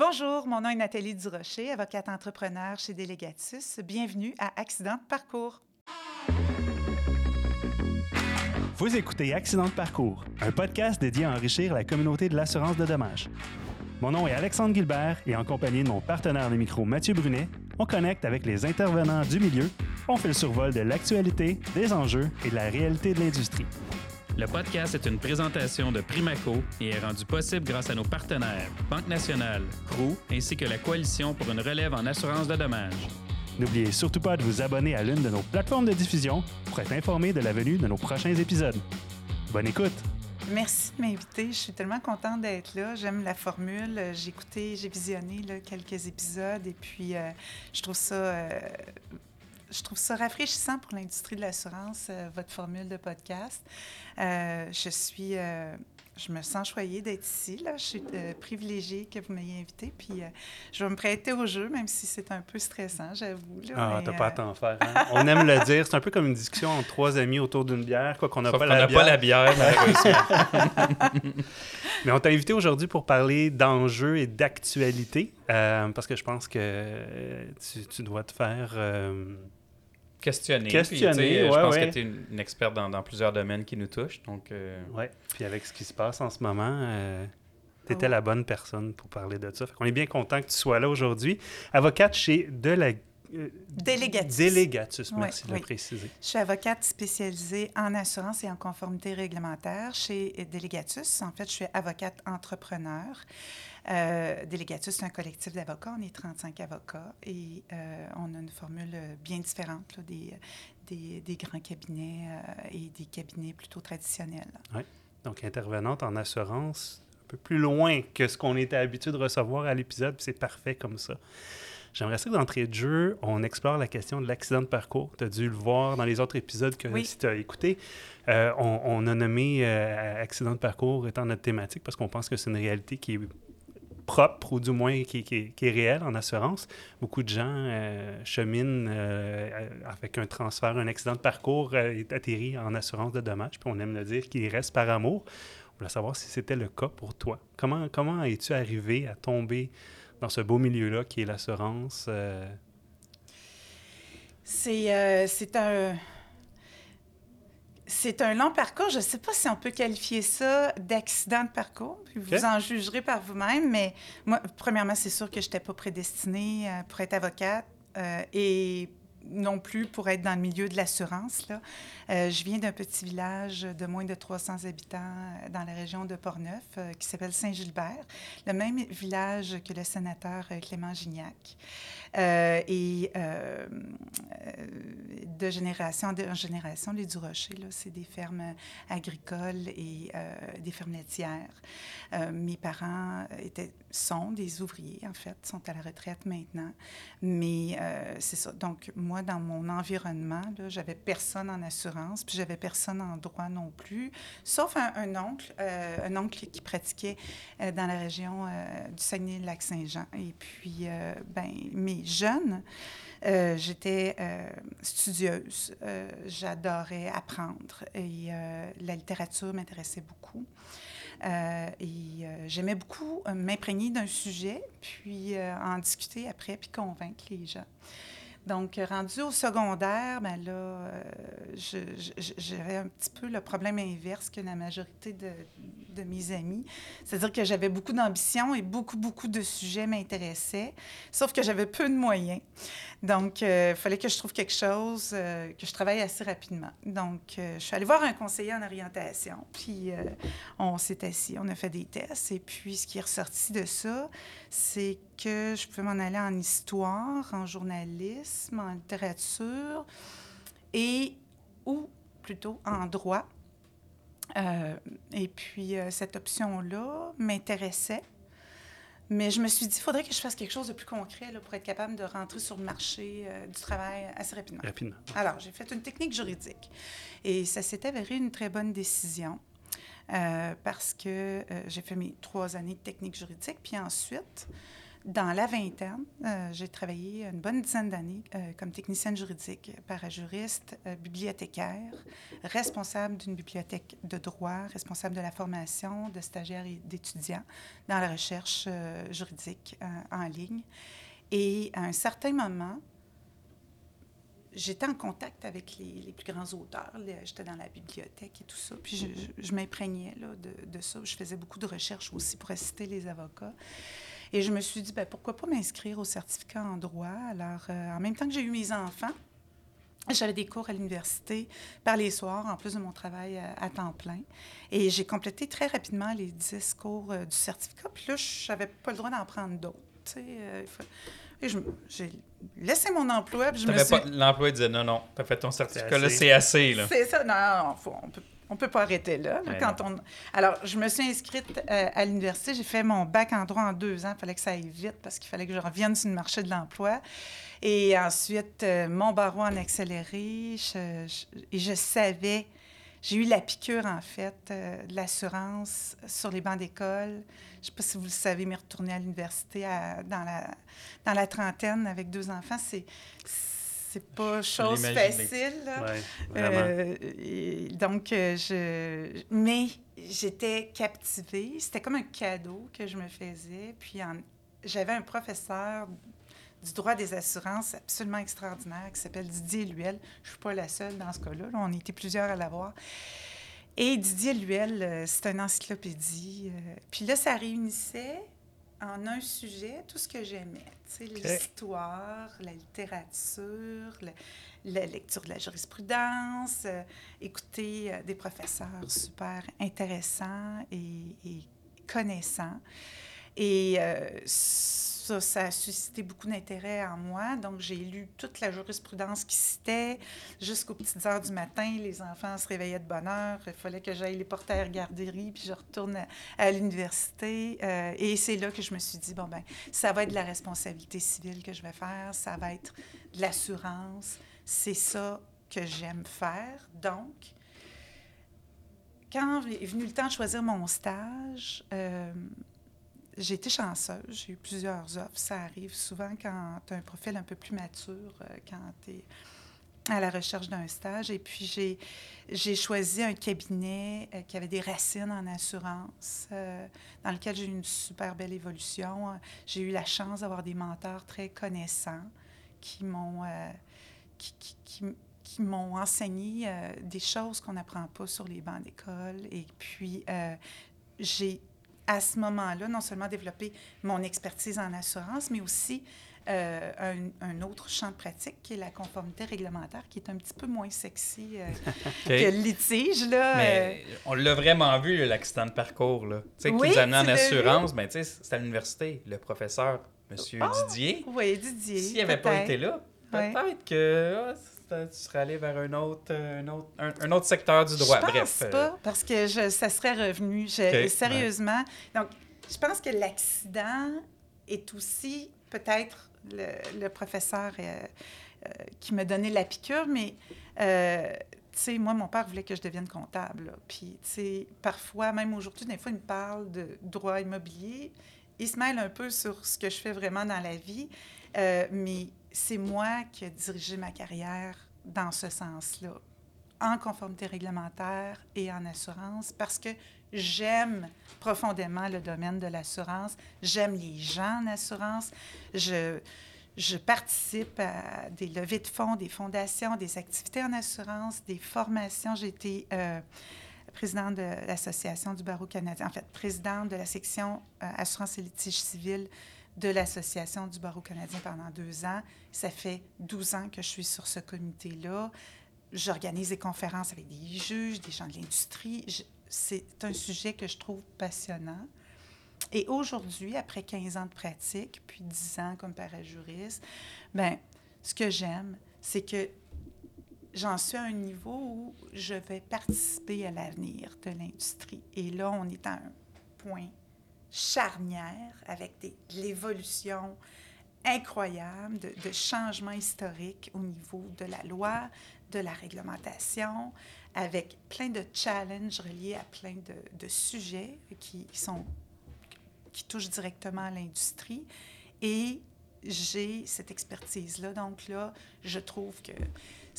Bonjour, mon nom est Nathalie Durocher, avocate entrepreneur chez Délégatus. Bienvenue à Accident de parcours. Vous écoutez Accident de parcours, un podcast dédié à enrichir la communauté de l'assurance de dommages. Mon nom est Alexandre Gilbert et en compagnie de mon partenaire de micro Mathieu Brunet, on connecte avec les intervenants du milieu, on fait le survol de l'actualité, des enjeux et de la réalité de l'industrie. Le podcast est une présentation de Primaco et est rendu possible grâce à nos partenaires Banque Nationale, CRU ainsi que la Coalition pour une relève en assurance de dommages. N'oubliez surtout pas de vous abonner à l'une de nos plateformes de diffusion pour être informé de la venue de nos prochains épisodes. Bonne écoute! Merci de m'inviter. Je suis tellement contente d'être là. J'aime la formule. J'ai écouté, j'ai visionné là, quelques épisodes et puis euh, je trouve ça euh, je trouve ça rafraîchissant pour l'industrie de l'assurance, euh, votre formule de podcast. Euh, je suis, euh, je me sens choyée d'être ici. Là. Je suis privilégiée que vous m'ayez invitée. Puis je vais me prêter au jeu, même si c'est un peu stressant, j'avoue. Ah, t'as pas à t'en faire. Hein? On aime le dire. C'est un peu comme une discussion entre trois amis autour d'une bière, quoi qu'on n'a pas, la bière. pas la bière, Mais on t'a invité aujourd'hui pour parler d'enjeux et d'actualité, parce que je pense que tu, dois te faire questionner. Questionner, Je pense que tu es une, experte dans, plusieurs domaines qui nous touchent. Donc, euh... Oui, puis avec ce qui se passe en ce moment, euh, tu étais la bonne personne pour parler de ça. On est bien content que tu sois là aujourd'hui. Avocate chez De la... Euh, Délégatus. Délégatus, merci de le préciser. Je suis avocate spécialisée en assurance et en conformité réglementaire chez Délégatus. En fait, je suis avocate entrepreneur. Euh, Délégatus, c'est un collectif d'avocats. On est 35 avocats et euh, on a une formule bien différente des, des, grands cabinets euh, et des cabinets plutôt traditionnels. Oui. Donc, intervenante en assurance, un peu plus loin que ce qu'on était habitué de recevoir à l'épisode, c'est parfait comme ça. J'aimerais ça que d'entrée de jeu, on explore la question de l'accident de parcours. Tu as dû le voir dans les autres épisodes que si tu as écouté. on, on, a nommé accident de parcours étant notre thématique parce qu'on pense que c'est une réalité qui est propre, ou du moins qui, est réel en assurance. Beaucoup de gens euh, cheminent euh, avec un transfert, un accident de parcours euh, atterri en assurance de dommages, puis on aime le dire qu'il reste par amour. On voulait savoir si c'était le cas pour toi. Comment, comment es-tu arrivé à tomber dans ce beau milieu-là qui est l'assurance? C'est un c'est un long parcours. Je ne sais pas si on peut qualifier ça d'accident de parcours. Vous en jugerez par vous-même, mais moi, premièrement, c'est sûr que je n'étais pas prédestinée euh, pour être avocate. Euh, et non plus pour être dans le milieu de l'assurance. Euh, je viens d'un petit village de moins de 300 habitants dans la région de Portneuf euh, qui s'appelle Saint-Gilbert, le même village que le sénateur Clément Gignac. Et de génération en génération, les Durocher, c'est des fermes agricoles et des fermes laitières. mes parents sont des ouvriers, en fait, sont à la retraite maintenant. Mais c'est ça. Donc, moi, dans mon environnement, j'avais personne en assurance, puis j'avais personne en droit non plus, sauf un, oncle, euh, un oncle qui pratiquait euh, dans la région euh, du Saguenay-Lac-Saint-Jean. Et puis, ben, mes jeunes, j'étais studieuse, j'adorais apprendre et la littérature m'intéressait beaucoup. et j'aimais beaucoup m'imprégner d'un sujet, puis en discuter après, puis convaincre les gens. Donc, rendu au secondaire, ben là, euh, j'avais un petit peu le problème inverse que la majorité de, mes amis. C'est-à-dire que j'avais beaucoup d'ambition et beaucoup, beaucoup de sujets m'intéressaient, sauf que j'avais peu de moyens. Donc, il euh, fallait que je trouve quelque chose, euh, que je travaille assez rapidement. Donc, je suis allée voir un conseiller en orientation, puis on s'est assis, on a fait des tests, et puis ce qui est ressorti de ça, c'est que je pouvais m'en aller en histoire, en journalisme, en littérature et ou plutôt en droit. Euh, et puis euh, cette option-là m'intéressait. Mais je me suis dit, il faudrait que je fasse quelque chose de plus concret là, pour être capable de rentrer sur le marché euh, du travail assez rapidement. Rapidement. Alors, j'ai fait une technique juridique. Et ça s'est avéré une très bonne décision. Parce que j'ai fait mes trois années de technique juridique. Puis ensuite, Dans la vingtaine, euh, j'ai travaillé une bonne dizaine d'années euh, comme technicienne juridique, parajuriste, euh, bibliothécaire, responsable d'une bibliothèque de droit, responsable de la formation de stagiaires et d'étudiants dans la recherche juridique en ligne. Et à un certain moment, j'étais en contact avec les, plus grands auteurs. J'étais dans la bibliothèque et tout ça. Puis je, m'imprégnais de, de, ça. Je faisais beaucoup de recherches aussi pour assister les avocats. Et je me suis dit, ben, pourquoi pas m'inscrire au certificat en droit? Alors, euh, en même temps que j'ai eu mes enfants, j'avais des cours à l'université par les soirs, en plus de mon travail à, temps plein. Et j'ai complété très rapidement les 10 cours euh, du certificat. Puis là, je n'avais pas le droit d'en prendre d'autres. Euh, et j'ai laissé mon emploi. Puis je me suis... L'emploi disait non, non, tu as fait ton certificat, là, c'est assez. C'est ça, non, non faut, on peut on ne peut pas arrêter là. quand on... Alors, je me suis inscrite euh, à l'université. J'ai fait mon bac en droit en deux ans. Il fallait que ça aille vite parce qu'il fallait que je revienne sur le marché de l'emploi. Et ensuite, euh, mon barreau en accéléré. et je savais, j'ai eu la piqûre, en fait, euh, de l'assurance sur les bancs d'école. Je ne sais pas si vous le savez, mais retourner à l'université dans, la, dans la trentaine avec deux enfants, c'est c'est pas chose facile. Euh, donc, euh, je... Mais j'étais captivée. C'était comme un cadeau que je me faisais. Puis j'avais un professeur du droit des assurances absolument extraordinaire qui s'appelle Didier Luel. Je ne suis pas la seule dans ce cas-là. On était plusieurs à l'avoir. Et Didier Luel, euh, c'est une encyclopédie. Puis là, ça réunissait en un sujet tout ce que j'aimais. L'histoire, la littérature, la lecture de la jurisprudence, euh, écouter euh, des professeurs super intéressants et, et connaissants. Et euh, ça, a suscité beaucoup d'intérêt en moi. Donc, j'ai lu toute la jurisprudence qui citait jusqu'aux petites heures du matin. Les enfants se réveillaient de bonne heure. Il fallait que j'aille les porter à la garderie, puis je retourne à, l'université. Euh, et c'est là que je me suis dit, bon, ben ça va être de la responsabilité civile que je vais faire, ça va être de l'assurance. C'est ça que j'aime faire. Donc, quand est venu le temps de choisir mon stage, euh, j'ai été chanceuse. J'ai eu plusieurs offres. Ça arrive souvent quand tu as un profil un peu plus mature, euh, quand tu es à la recherche d'un stage. Et puis, j'ai, choisi un cabinet euh, qui avait des racines en assurance, euh, dans lequel j'ai eu une super belle évolution. J'ai eu la chance d'avoir des mentors très connaissants qui m'ont, qui, qui, qui, m'ont enseigné des choses qu'on n'apprend pas sur les bancs d'école. Et puis, j'ai à ce moment-là, non seulement développer mon expertise en assurance, mais aussi euh, un, autre champ de pratique qui est la conformité réglementaire, qui est un petit peu moins sexy euh, que le litige. Là, mais euh. on l'a vraiment vu, l'accident de parcours. Là. Tu sais, qui nous amenait en assurance, sais, c'est à l'université. Le professeur, M. Ah! Didier. Oui, Didier. S'il n'avait pas été là, peut-être que ah, tu serais allé vers un autre, un autre, un, autre secteur du droit. Je pense Bref. pas, parce que je, ça serait revenu. Sérieusement. Donc, je pense que l'accident est aussi peut-être le, professeur euh, euh, qui me donnait la piqûre, mais euh, tu sais, moi, mon père voulait que je devienne comptable. Puis, tu sais, parfois, même aujourd'hui, des fois, il me parle de droit immobilier. Il se mêle un peu sur ce que je fais vraiment dans la vie, mais c'est moi qui ai dirigé ma carrière dans ce sens-là, en conformité réglementaire et en assurance, parce que j'aime profondément le domaine de l'assurance, j'aime les gens en assurance, je, je participe à des levées de fonds, des fondations, des activités en assurance, des formations. J'ai été euh, présidente de l'Association du barreau canadien, en fait, présidente de la section euh, assurance et litige civil de l'Association du barreau canadien pendant deux ans. Ça fait 12 ans que je suis sur ce comité-là. J'organise des conférences avec des juges, des gens de l'industrie. C'est un sujet que je trouve passionnant. Et aujourd'hui, après 15 ans de pratique, puis 10 ans comme parajuriste, ben ce que j'aime, c'est que j'en suis à un niveau où je vais participer à l'avenir de l'industrie. Et là, on est à un point charnière avec des, de l'évolution incroyable, de, de changements historiques au niveau de la loi, de la réglementation, avec plein de challenges reliés à plein de, sujets qui, sont, qui touchent directement à l'industrie. et j'ai cette expertise-là. Donc là, je trouve que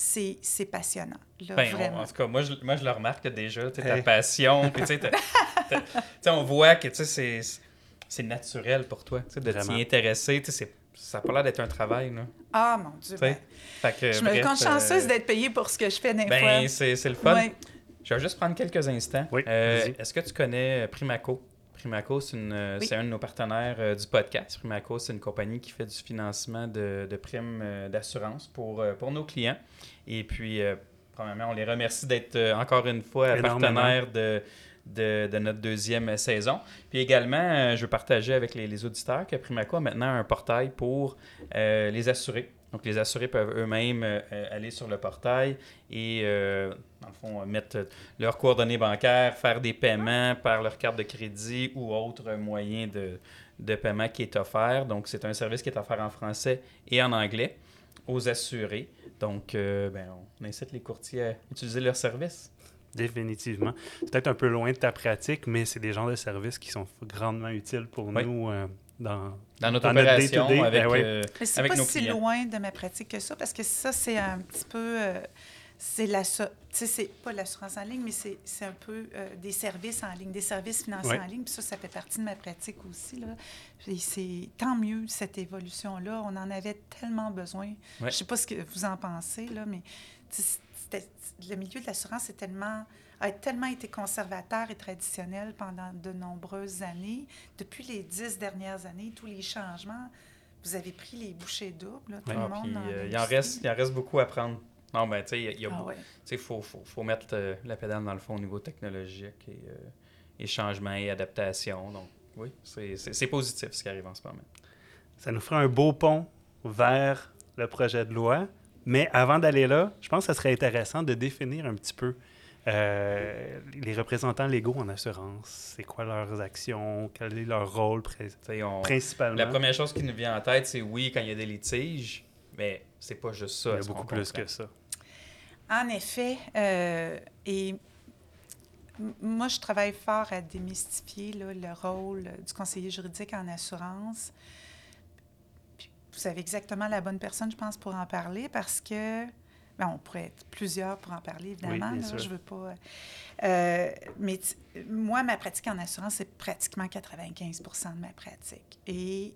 c'est c'est passionnant. Là, Ben, on- en tout cas, moi je, moi, je le remarque déjà, tu sais, ta Hey. passion. puis t'as- t'as- on voit que tu sais, c'est c'est naturel pour toi tu sais, de Vraiment. t'y intéresser. tu sais, c'est- Ça n'a pas l'air d'être un travail. Là, Ah, mon Dieu. tu sais. ben, Fait que, je me compte chanceuse euh, d'être payée pour ce que je fais des Ben, fois. c'est c'est le fun. Ouais. Je vais juste prendre quelques instants. Oui, Euh. Est-ce que tu connais euh, Primaco? Primaco, c'est euh, Oui. c'est un de nos partenaires euh, du podcast. Primaco, c'est une compagnie qui fait du financement de, de primes euh, d'assurance pour, pour nos clients. Et puis, premièrement, on les remercie d'être encore une fois partenaires de, de, de notre deuxième saison. Puis également, euh, je veux partager avec les, les auditeurs que Primaco a maintenant un portail pour euh, les assurés. Donc, les assurés peuvent eux-mêmes euh, aller sur le portail et, euh, dans le fond, mettre leurs coordonnées bancaires, faire des paiements par leur carte de crédit ou autre moyen de, de paiement qui est offert. Donc, c'est un service qui est offert en français et en anglais aux assurés. Donc, euh, ben, on incite les courtiers à utiliser leur service. Définitivement. C'est peut-être un peu loin de ta pratique, mais c'est des genres de services qui sont grandement utiles pour Oui. nous dans, Dans notre Dans notre opération, day-to-day, avec, ben oui. euh, Mais c'est avec pas nos si clients. loin de ma pratique que ça, parce que ça, c'est un petit peu. euh, c'est la, tu sais, c'est pas l'assurance en ligne, mais c'est c'est un peu euh, des services en ligne, des services financiers Ouais. en ligne. Puis ça, ça fait partie de ma pratique aussi. Là. Puis c'est tant mieux, cette évolution-là. On en avait tellement besoin. Ouais. Je sais pas ce que vous en pensez, là, mais le milieu de l'assurance est tellement, a tellement été conservateur et traditionnel pendant de nombreuses années. Depuis les dix dernières années, tous les changements, vous avez pris les bouchées doubles, là, tout ah, le monde. puis, dans euh, il, en reste, il en reste beaucoup à prendre. Non, ben, tu sais, il y a, Ah ouais. Faut, faut, faut mettre euh, la pédale dans le fond au niveau technologique et, euh, et changement et adaptation. Donc, oui, c'est c'est- c'est positif ce qui arrive en ce moment. Ça nous fera un beau pont vers le projet de loi. Mais avant d'aller là, je pense que ça serait intéressant de définir un petit peu euh, les représentants légaux en assurance. C'est quoi leurs actions? Quel est leur rôle on- principalement? la première chose qui nous vient en tête, c'est oui, quand il y a des litiges, mais c'est pas juste ça. Il y a beaucoup plus comprend? que ça. En effet, euh, et moi, je travaille fort à démystifier là, le rôle du conseiller juridique en assurance. Puis vous savez exactement la bonne personne, je pense, pour en parler parce que, ben, on pourrait être plusieurs pour en parler, évidemment. bien là, je veux pas. euh, mais moi, ma pratique en assurance, c'est pratiquement 95 de ma pratique. Et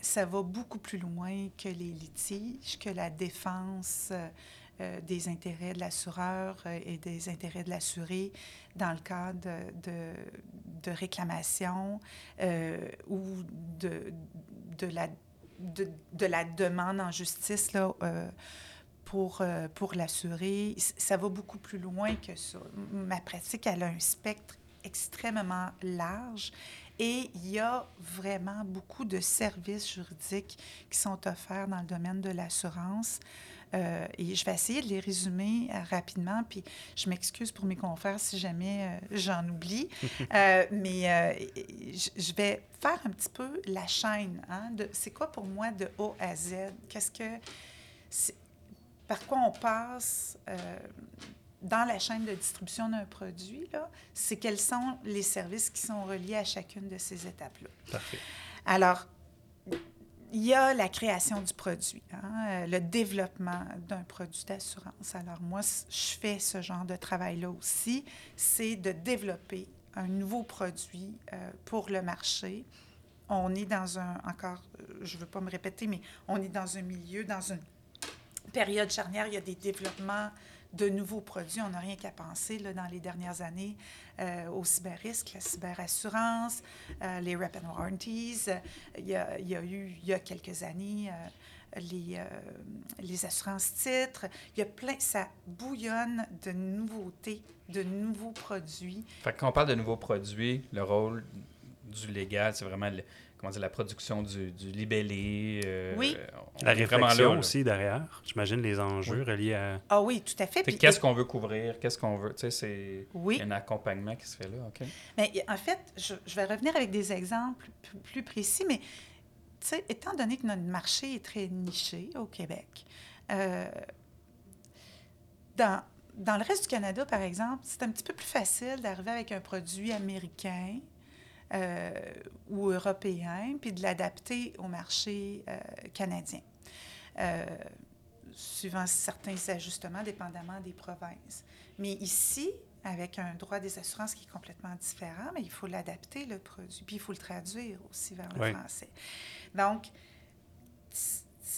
ça va beaucoup plus loin que les litiges, que la défense euh, euh, des intérêts de l'assureur et des intérêts de l'assuré dans le cadre de, de, de réclamation euh, ou de, de, la, de, la demande en justice là, pour, euh, pour l'assuré. C- Ça va beaucoup plus loin que ça. Ma pratique, elle a un spectre extrêmement large et il y a vraiment beaucoup de services juridiques qui sont offerts dans le domaine de l'assurance. Euh, et je vais essayer de les résumer euh, rapidement, puis je m'excuse pour mes confrères si jamais euh, j'en oublie. Mais je, je vais faire un petit peu la chaîne. Hein, de, c'est quoi pour moi de A à Z? Qu'est-ce que. Par quoi on passe euh, dans la chaîne de distribution d'un produit? Là, c'est quels sont les services qui sont reliés à chacune de ces étapes-là. Parfait. Alors, il y a la création du produit, hein, euh, le développement d'un produit d'assurance. Alors, moi, je fais ce genre de travail-là aussi, c'est de développer un nouveau produit euh, pour le marché. On est dans un, encore, je ne veux pas me répéter, mais on est dans un milieu, dans une période charnière, il y a des développements de nouveaux produits. On n'a rien qu'à penser là, dans les dernières années euh, au cyberrisque, la cyberassurance, euh, les rep and warranties. Euh, il, y a, eu, il y a quelques années, euh, les, euh, les assurances titres. Il y a plein, ça bouillonne de nouveautés, de nouveaux produits. Fait que quand on parle de nouveaux produits, le rôle du légal, c'est vraiment le- comment dire, la production du, du libellé. euh, Oui. on La réflexion là, là. aussi derrière. J'imagine les enjeux reliés à... Ah oui, tout à fait. Puis- Qu'est-ce qu'on veut couvrir? Qu'est-ce qu'on veut? Tu sais, c'est Oui. un accompagnement qui se fait là, OK? Mais en fait, je, je vais revenir avec des exemples plus, plus précis, mais tu sais, étant donné que notre marché est très niché au Québec, euh, dans, dans le reste du Canada, par exemple, c'est un petit peu plus facile d'arriver avec un produit américain euh, ou européen, puis de l'adapter au marché euh, canadien, euh, suivant certains ajustements dépendamment des provinces. Mais ici, avec un droit des assurances qui est complètement différent, mais il faut l'adapter, le produit, puis il faut le traduire aussi vers le Oui. français. Donc,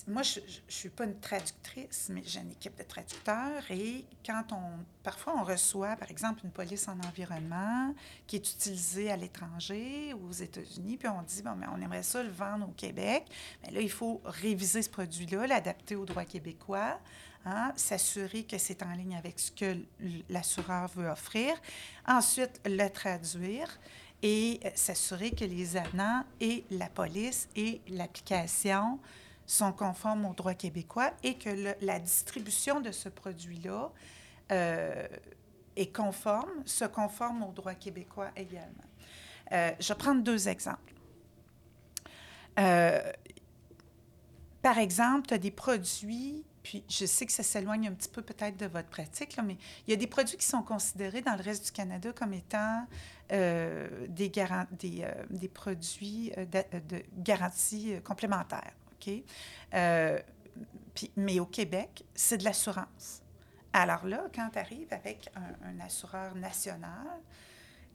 moi, je ne suis pas une traductrice, mais j'ai une équipe de traducteurs et quand on, parfois on reçoit, par exemple, une police en environnement qui est utilisée à l'étranger ou aux États-Unis, puis on dit, bon, mais on aimerait ça le vendre au Québec, mais là, il faut réviser ce produit-là, l'adapter au droit québécois, hein, s'assurer que c'est en ligne avec ce que l'assureur veut offrir, ensuite le traduire et euh, s'assurer que les avenants et la police et l'application sont conformes au droit québécois et que la distribution de ce produit-là euh, est conforme, se conforme au droit québécois également. Euh, je vais prendre deux exemples. Euh, par exemple, tu as des produits, puis je sais que ça s'éloigne un petit peu peut-être de votre pratique, mais il y a des produits qui sont considérés dans le reste du Canada comme étant des, des, produits de, de garantie complémentaire. OK? Euh, puis- mais au Québec, c'est de l'assurance. Alors là, quand tu arrives avec un, un assureur national,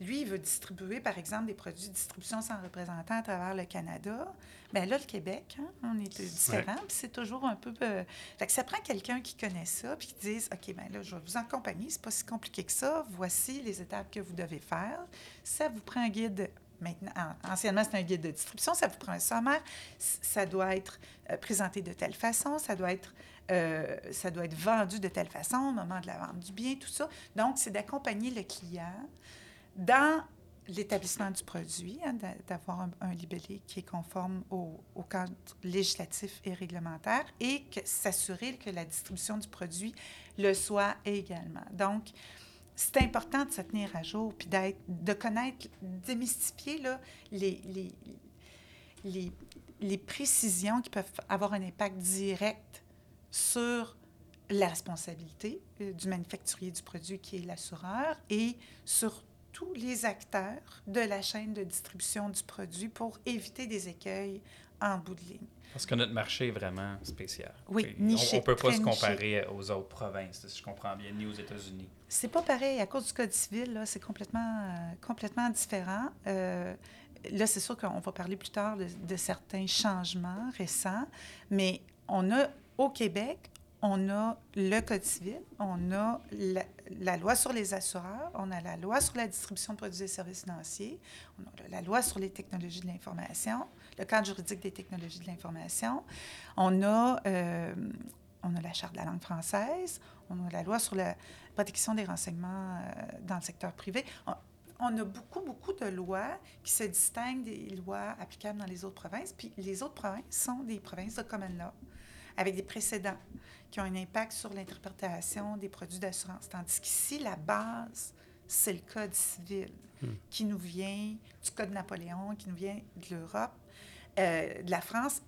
lui, il veut distribuer, par exemple, des produits de distribution sans représentant à travers le Canada. Bien là, le Québec, hein, on est différent, puis c'est toujours un peu... euh, fait que ça prend quelqu'un qui connaît ça, puis qui dise, OK, bien là, je vais vous accompagner, c'est pas si compliqué que ça, voici les étapes que vous devez faire. Ça vous prend un guide... Maintenant, an- anciennement, c'était un guide de distribution, ça vous prend un sommaire, ça doit être euh, présenté de telle façon, ça doit être euh, ça doit être vendu de telle façon au moment de la vente du bien, tout ça. Donc, c'est d'accompagner le client dans l'établissement du produit, hein, d'a- d'avoir un, libellé qui est conforme au, au cadre législatif et réglementaire et s'assurer que la distribution du produit le soit également. Donc, c'est important de se tenir à jour puis d'être, de connaître, démystifier là, les, les, les, les précisions qui peuvent avoir un impact direct sur la responsabilité euh, du manufacturier du produit qui est l'assureur et sur tous les acteurs de la chaîne de distribution du produit pour éviter des écueils en bout de ligne. Parce que notre marché est vraiment spécial. Oui, niché, On ne peut pas se niché. comparer aux autres provinces, si je comprends bien, ni aux États-Unis. C'est pas pareil. À cause du Code civil, c'est complètement, euh, complètement différent. Euh, là, c'est sûr qu'on va parler plus tard de, de certains changements récents, mais on a, au Québec, on a le Code civil, on a la, la loi sur les assureurs, on a la loi sur la distribution de produits et services financiers, on a la loi sur les technologies de l'information, le cadre juridique des technologies de l'information, on a, euh, on a la Charte de la langue française, on a la loi sur la protection des renseignements euh, dans le secteur privé. On, on a beaucoup, beaucoup de lois qui se distinguent des lois applicables dans les autres provinces. Puis les autres provinces sont des provinces de common law, avec des précédents qui ont un impact sur l'interprétation des produits d'assurance. Tandis qu'ici, la base, c'est le Code civil qui nous vient du Code Napoléon, qui nous vient de l'Europe, euh, de la France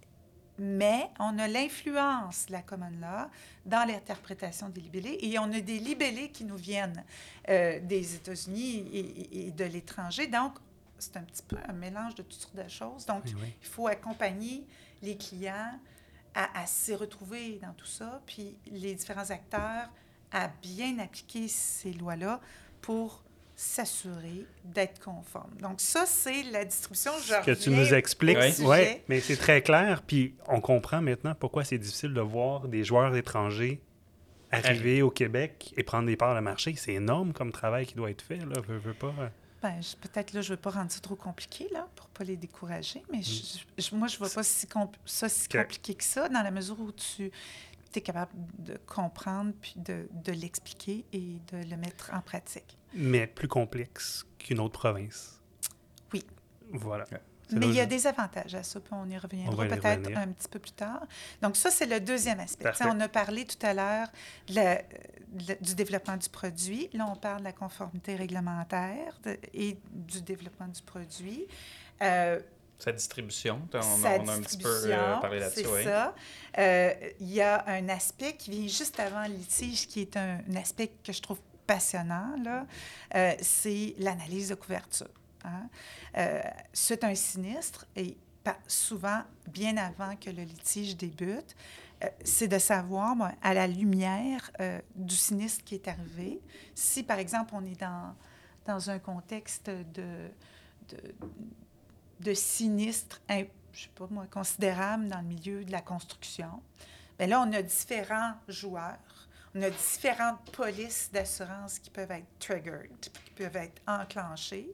mais on a l'influence de la common law dans l'interprétation des libellés et on a des libellés qui nous viennent euh, des États-Unis et, de l'étranger. Donc, c'est un petit peu un mélange de toutes sortes de choses. Donc, Oui, oui. il faut accompagner les clients à, à s'y retrouver dans tout ça, puis les différents acteurs à bien appliquer ces lois-là pour s'assurer d'être conformes. Donc, ça, c'est la distribution. Je Ce que tu nous expliques, au Ouais. mais c'est très clair. Puis on comprend maintenant pourquoi c'est difficile de voir des joueurs étrangers arriver au Québec et prendre des parts de marché. C'est énorme comme travail qui doit être fait. Là, veux, veux pas. euh. Ben, je- peut-être là, je ne veux pas rendre ça trop compliqué là, pour ne pas les décourager, mais Mm. je- je- moi, je ne vois pas si compl- ça si compliqué que ça, dans la mesure où tu es capable de comprendre puis de, de l'expliquer et de le mettre en pratique. Mais plus complexe qu'une autre province. Oui. Voilà. Ouais. Mais il y a des avantages à ça, puis on y reviendra peut-être un petit peu plus tard. Donc ça, c'est le deuxième aspect. Tu sais, Parfait. On a parlé tout à l'heure du développement du produit. Là, on parle de la conformité réglementaire de- et du développement du produit. Euh, Sa distribution, on, sa on a un petit peu euh, distribution, parlé là-dessus. C'est oui. ça. Euh, Il y a un aspect qui vient juste avant le litige, qui est un, un aspect que je trouve passionnant. Euh, c'est l'analyse de couverture. hein, euh, à un sinistre, et souvent bien avant que le litige débute, euh, c'est de savoir, à la lumière euh, du sinistre qui est arrivé, si par exemple on est dans, dans un contexte de, de, de sinistre, je sais pas moi, considérable dans le milieu de la construction, bien là, on a différents joueurs on a différentes polices d'assurance qui peuvent être triggered, qui peuvent être enclenchées.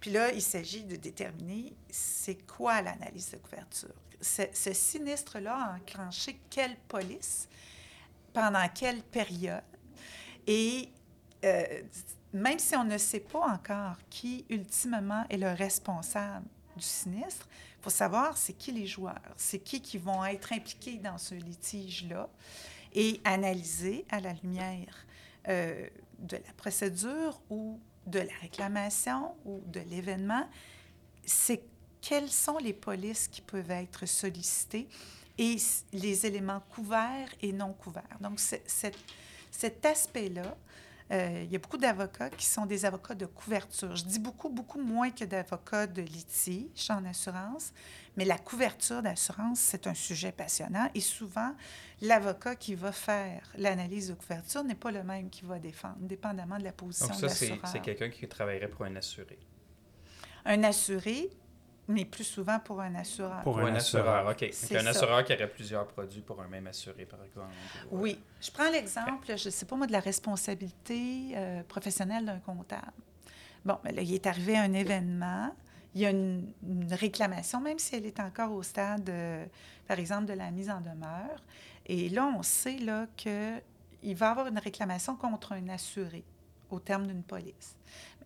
Puis là, il s'agit de déterminer c'est quoi l'analyse de couverture. Ce, sinistre-là a enclenché quelle police, pendant quelle période. Et euh, même si on ne sait pas encore qui ultimement est le responsable du sinistre, il faut savoir c'est qui les joueurs, c'est qui qui vont être impliqués dans ce litige-là et analyser à la lumière euh, de la procédure ou de la réclamation ou de l'événement, c'est quelles sont les polices qui peuvent être sollicitées et les éléments couverts et non couverts. Donc, cet aspect-là, euh, il y a beaucoup d'avocats qui sont des avocats de couverture. Je dis beaucoup, beaucoup moins que d'avocats de litige en assurance, mais la couverture d'assurance, c'est un sujet passionnant et souvent, l'avocat qui va faire l'analyse de couverture n'est pas le même qui va défendre, dépendamment de la position Donc ça, c'est quelqu'un qui travaillerait pour un assuré. Un assuré, mais plus souvent pour un assureur. Pour, un, assureur, OK. un assureur qui aurait plusieurs produits pour un même assuré, par exemple. Oui. Je prends l'exemple, je ne sais pas moi, de la responsabilité euh, professionnelle d'un comptable. Bon, mais là, il est arrivé un événement, il y a une, réclamation, même si elle est encore au stade, euh, par exemple, de la mise en demeure. Et là, on sait là, qu'il va y avoir une réclamation contre un assuré au terme d'une police.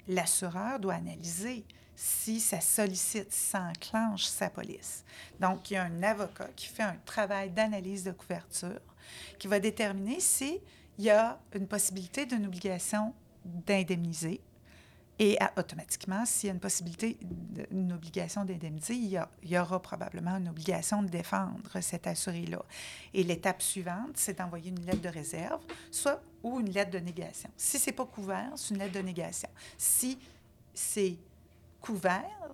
L'assureur doit analyser si ça sollicite, si ça enclenche sa police. Donc, il y a un avocat qui fait un travail d'analyse de couverture qui va déterminer s'il y a une possibilité d'une obligation d'indemniser. Et automatiquement, s'il y a une possibilité d'une obligation d'indemniser, il, il, y aura probablement une obligation de défendre cet assuré-là. Et l'étape suivante, c'est d'envoyer une lettre de réserve, soit ou une lettre de négation. Si ce n'est pas couvert, c'est une lettre de négation. Si c'est couvert,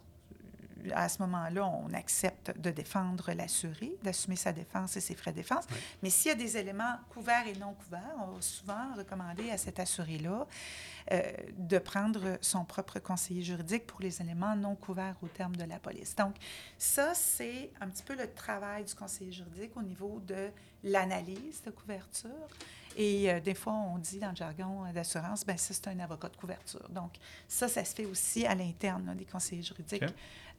à ce moment-là, on accepte de défendre l'assuré, d'assumer sa défense et ses frais de défense. Mais s'il y a des éléments couverts et non couverts, on va souvent recommander à cet assuré-là euh, de prendre son propre conseiller juridique pour les éléments non couverts au terme de la police. Donc, ça, c'est un petit peu le travail du conseiller juridique au niveau de l'analyse de couverture et euh, des fois, on dit dans le jargon d'assurance, ben ça, c'est un avocat de couverture. Donc, ça, ça se fait aussi à l'interne des conseillers juridiques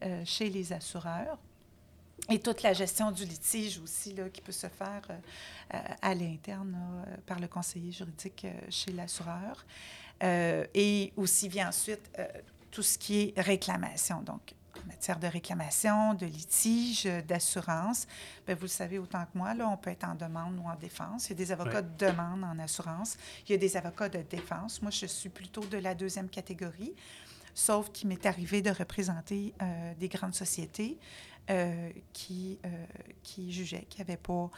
euh, chez les assureurs. Et toute la gestion du litige aussi, là, qui peut se faire euh, à l'interne par le conseiller juridique chez l'assureur. et aussi vient ensuite tout ce qui est réclamation. Donc, matière de réclamation, de litige, d'assurance, bien, vous le savez autant que moi, là, on peut être en demande ou en défense. Il y a des avocats de demande en assurance. Il y a des avocats de défense. Moi, je suis plutôt de la deuxième catégorie, sauf qu'il m'est arrivé de représenter euh, des grandes sociétés euh, qui, euh, qui jugeaient qui n'avaient pas,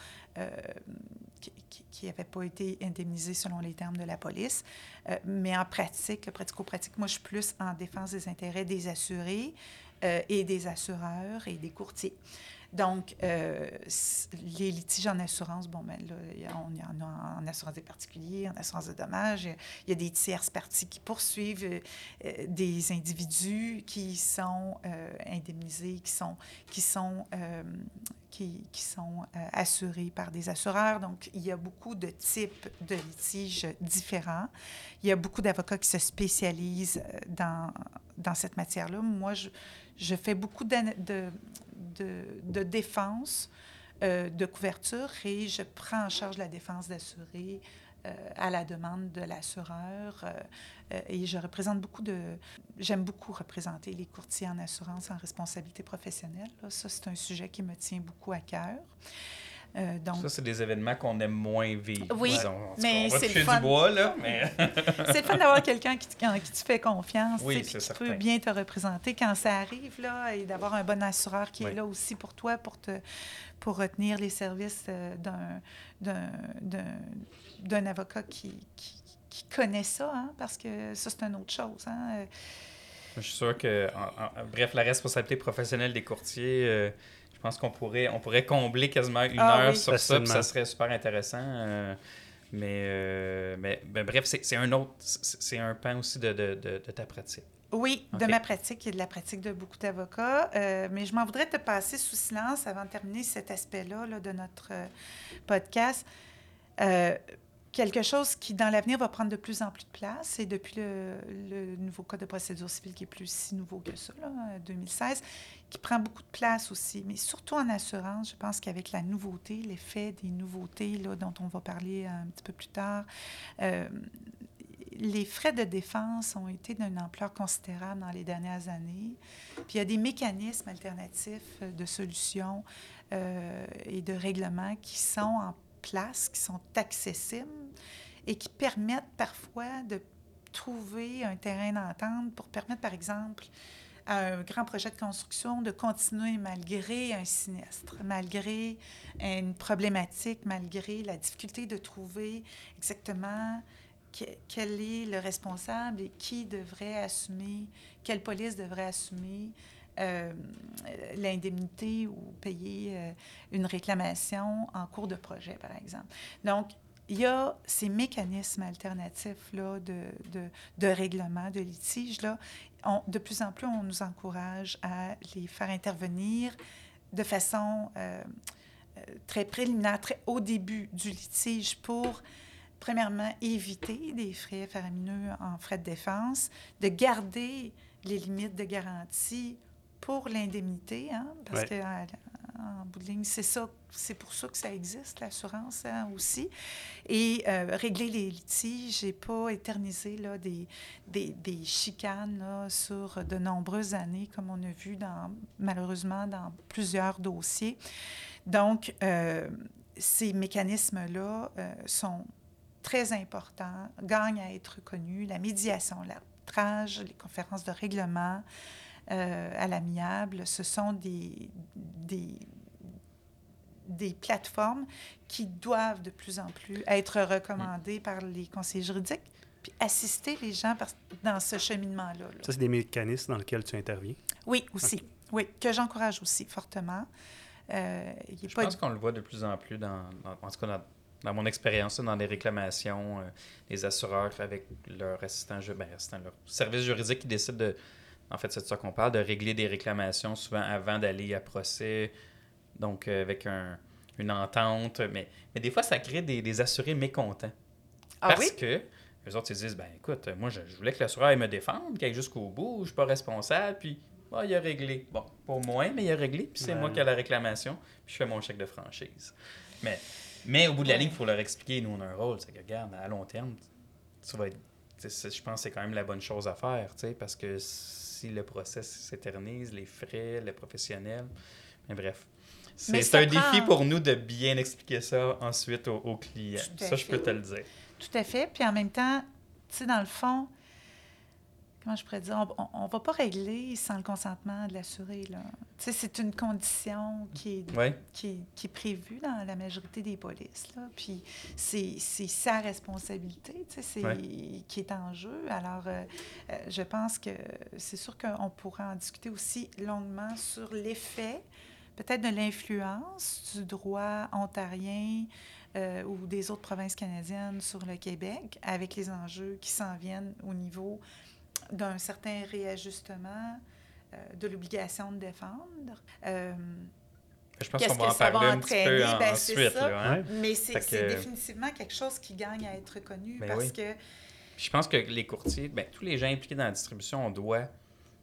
qui, qui pas été indemnisés selon les termes de la police. mais en pratique, pratico-pratique, moi, je suis plus en défense des intérêts des assurés, euh, et des assureurs et des courtiers. Donc, euh, les litiges en assurance, bon, ben là, on y en a en assurance des particuliers, en assurance de dommages. Il y a des tierces parties qui poursuivent euh, des individus qui sont indemnisés, qui sont, qui sont, qui, sont assurés par des assureurs. Donc, il y a beaucoup de types de litiges différents. Il y a beaucoup d'avocats qui se spécialisent dans, dans cette matière-là. Moi, je je fais beaucoup de, de, défense, euh, de couverture et je prends en charge la défense d'assuré euh, à la demande de l'assureur. Euh, et je représente beaucoup de... J'aime beaucoup représenter les courtiers en assurance en responsabilité professionnelle. Ça, c'est un sujet qui me tient beaucoup à cœur. Euh, ça, c'est des événements qu'on aime moins vivre. Oui, mais c'est le fun. du bois, là, mais... c'est le fun d'avoir quelqu'un qui, qui te fait confiance, oui, qui peut bien te représenter quand ça arrive, là, et d'avoir un bon assureur qui est là aussi pour toi, pour, te, pour retenir les services euh, d'un avocat qui, qui, qui, connaît ça, hein, parce que ça, c'est une autre chose. Hein. Je suis sûr que, en- en- bref, la responsabilité professionnelle des courtiers, euh, je pense qu'on pourrait, on pourrait combler quasiment une Ah heure oui. sur ça, puis ça serait super intéressant. euh, mais, euh, mais, mais bref, c'est un autre, c'est un pan aussi de, de, de, de ta pratique. Oui, de ma pratique et de la pratique de beaucoup d'avocats. Euh, mais je m'en voudrais te passer sous silence avant de terminer cet aspect-là là, de notre euh, podcast. Euh, quelque chose qui, dans l'avenir, va prendre de plus en plus de place, et depuis le, nouveau Code de procédure civile, qui est plus si nouveau que ça, là, euh, 2016, qui prend beaucoup de place aussi, mais surtout en assurance, je pense qu'avec la nouveauté, l'effet des nouveautés là, dont on va parler un petit peu plus tard, euh, les frais de défense ont été d'une ampleur considérable dans les dernières années. Puis il y a des mécanismes alternatifs euh, de solutions euh, et de règlements qui sont en place, qui sont accessibles et qui permettent parfois de trouver un terrain d'entente pour permettre, par exemple, à un grand projet de construction de continuer malgré un sinistre, malgré une problématique, malgré la difficulté de trouver exactement que- quel est le responsable et qui devrait assumer, quelle police devrait assumer euh, l'indemnité ou payer euh, une réclamation en cours de projet, par exemple. Donc, il y a ces mécanismes alternatifs là, de, de, règlement, de litige. Là. De plus en plus, on nous encourage à les faire intervenir de façon euh, très préliminaire, très au début du litige pour premièrement, éviter des frais faramineux en frais de défense, de garder les limites de garantie pour l'indemnité, hein, parce Ouais. que en, en bout de ligne, c'est ça, c'est pour ça que ça existe, l'assurance hein, aussi. Et euh, régler les litiges et pas éterniser là, des, des, des chicanes là, sur de nombreuses années, comme on a vu dans, malheureusement dans plusieurs dossiers. Donc, euh, ces mécanismes-là euh, sont très importants, gagnent à être reconnus. La médiation, l'arbitrage, les conférences de règlement euh, à l'amiable, ce sont des, des, des plateformes qui doivent de plus en plus être recommandées par les conseillers juridiques, puis assister les gens par- dans ce cheminement-là. là. Ça, c'est des mécanismes dans lesquels tu interviens? Oui, aussi. Oui, que j'encourage aussi fortement. Euh, Je pas- pense qu'on le voit de plus en plus dans, dans- en tout cas dans, dans mon expérience, dans les réclamations, euh, les assureurs avec leur assistant, ben, assistant, leur service juridique qui décide de, en fait, c'est de ça qu'on parle, de régler des réclamations souvent avant d'aller à procès, donc euh, avec un- une entente, mais, mais des fois ça crée des, des assurés mécontents. Ah Parce oui? que les autres, ils disent, ben écoute, moi, je, je voulais que l'assureur me défendre, qu'il aille jusqu'au bout, je suis pas responsable, puis ah, il a réglé. Bon, pas moins, mais il a réglé, puis c'est Ouais. moi qui ai la réclamation, puis je fais mon chèque de franchise. Mais, mais au bout de la ligne, il faut leur expliquer, nous, on a un rôle, c'est que, regarde, à long terme, tu vas être. Je pense que c'est quand même la bonne chose à faire, parce que si le process s'éternise, les frais, le professionnel, mais bref. C'est un prend- défi pour nous de bien expliquer ça ensuite aux, aux clients. Ça, je peux te le dire. Tout à fait. Puis en même temps, tu sais, dans le fond, comment je pourrais dire, on ne va pas régler sans le consentement de l'assuré. c'est une condition qui est, qui, qui est prévue dans la majorité des polices. Là. Puis c'est sa responsabilité, c'est Ouais. qui est en jeu. Alors, euh, euh, je pense que c'est sûr qu'on pourra en discuter aussi longuement sur l'effet, peut-être de l'influence du droit ontarien euh, ou des autres provinces canadiennes sur le Québec, avec les enjeux qui s'en viennent au niveau d'un certain réajustement euh, de l'obligation de défendre. Euh, Je pense Qu'est-ce qu'on va en parler un petit peu en- Ben, ensuite. ça. là, hein? Mais c'est que- définitivement quelque chose qui gagne à être reconnu Ben parce oui. que Puis je pense que les courtiers, ben, tous les gens impliqués dans la distribution, on doit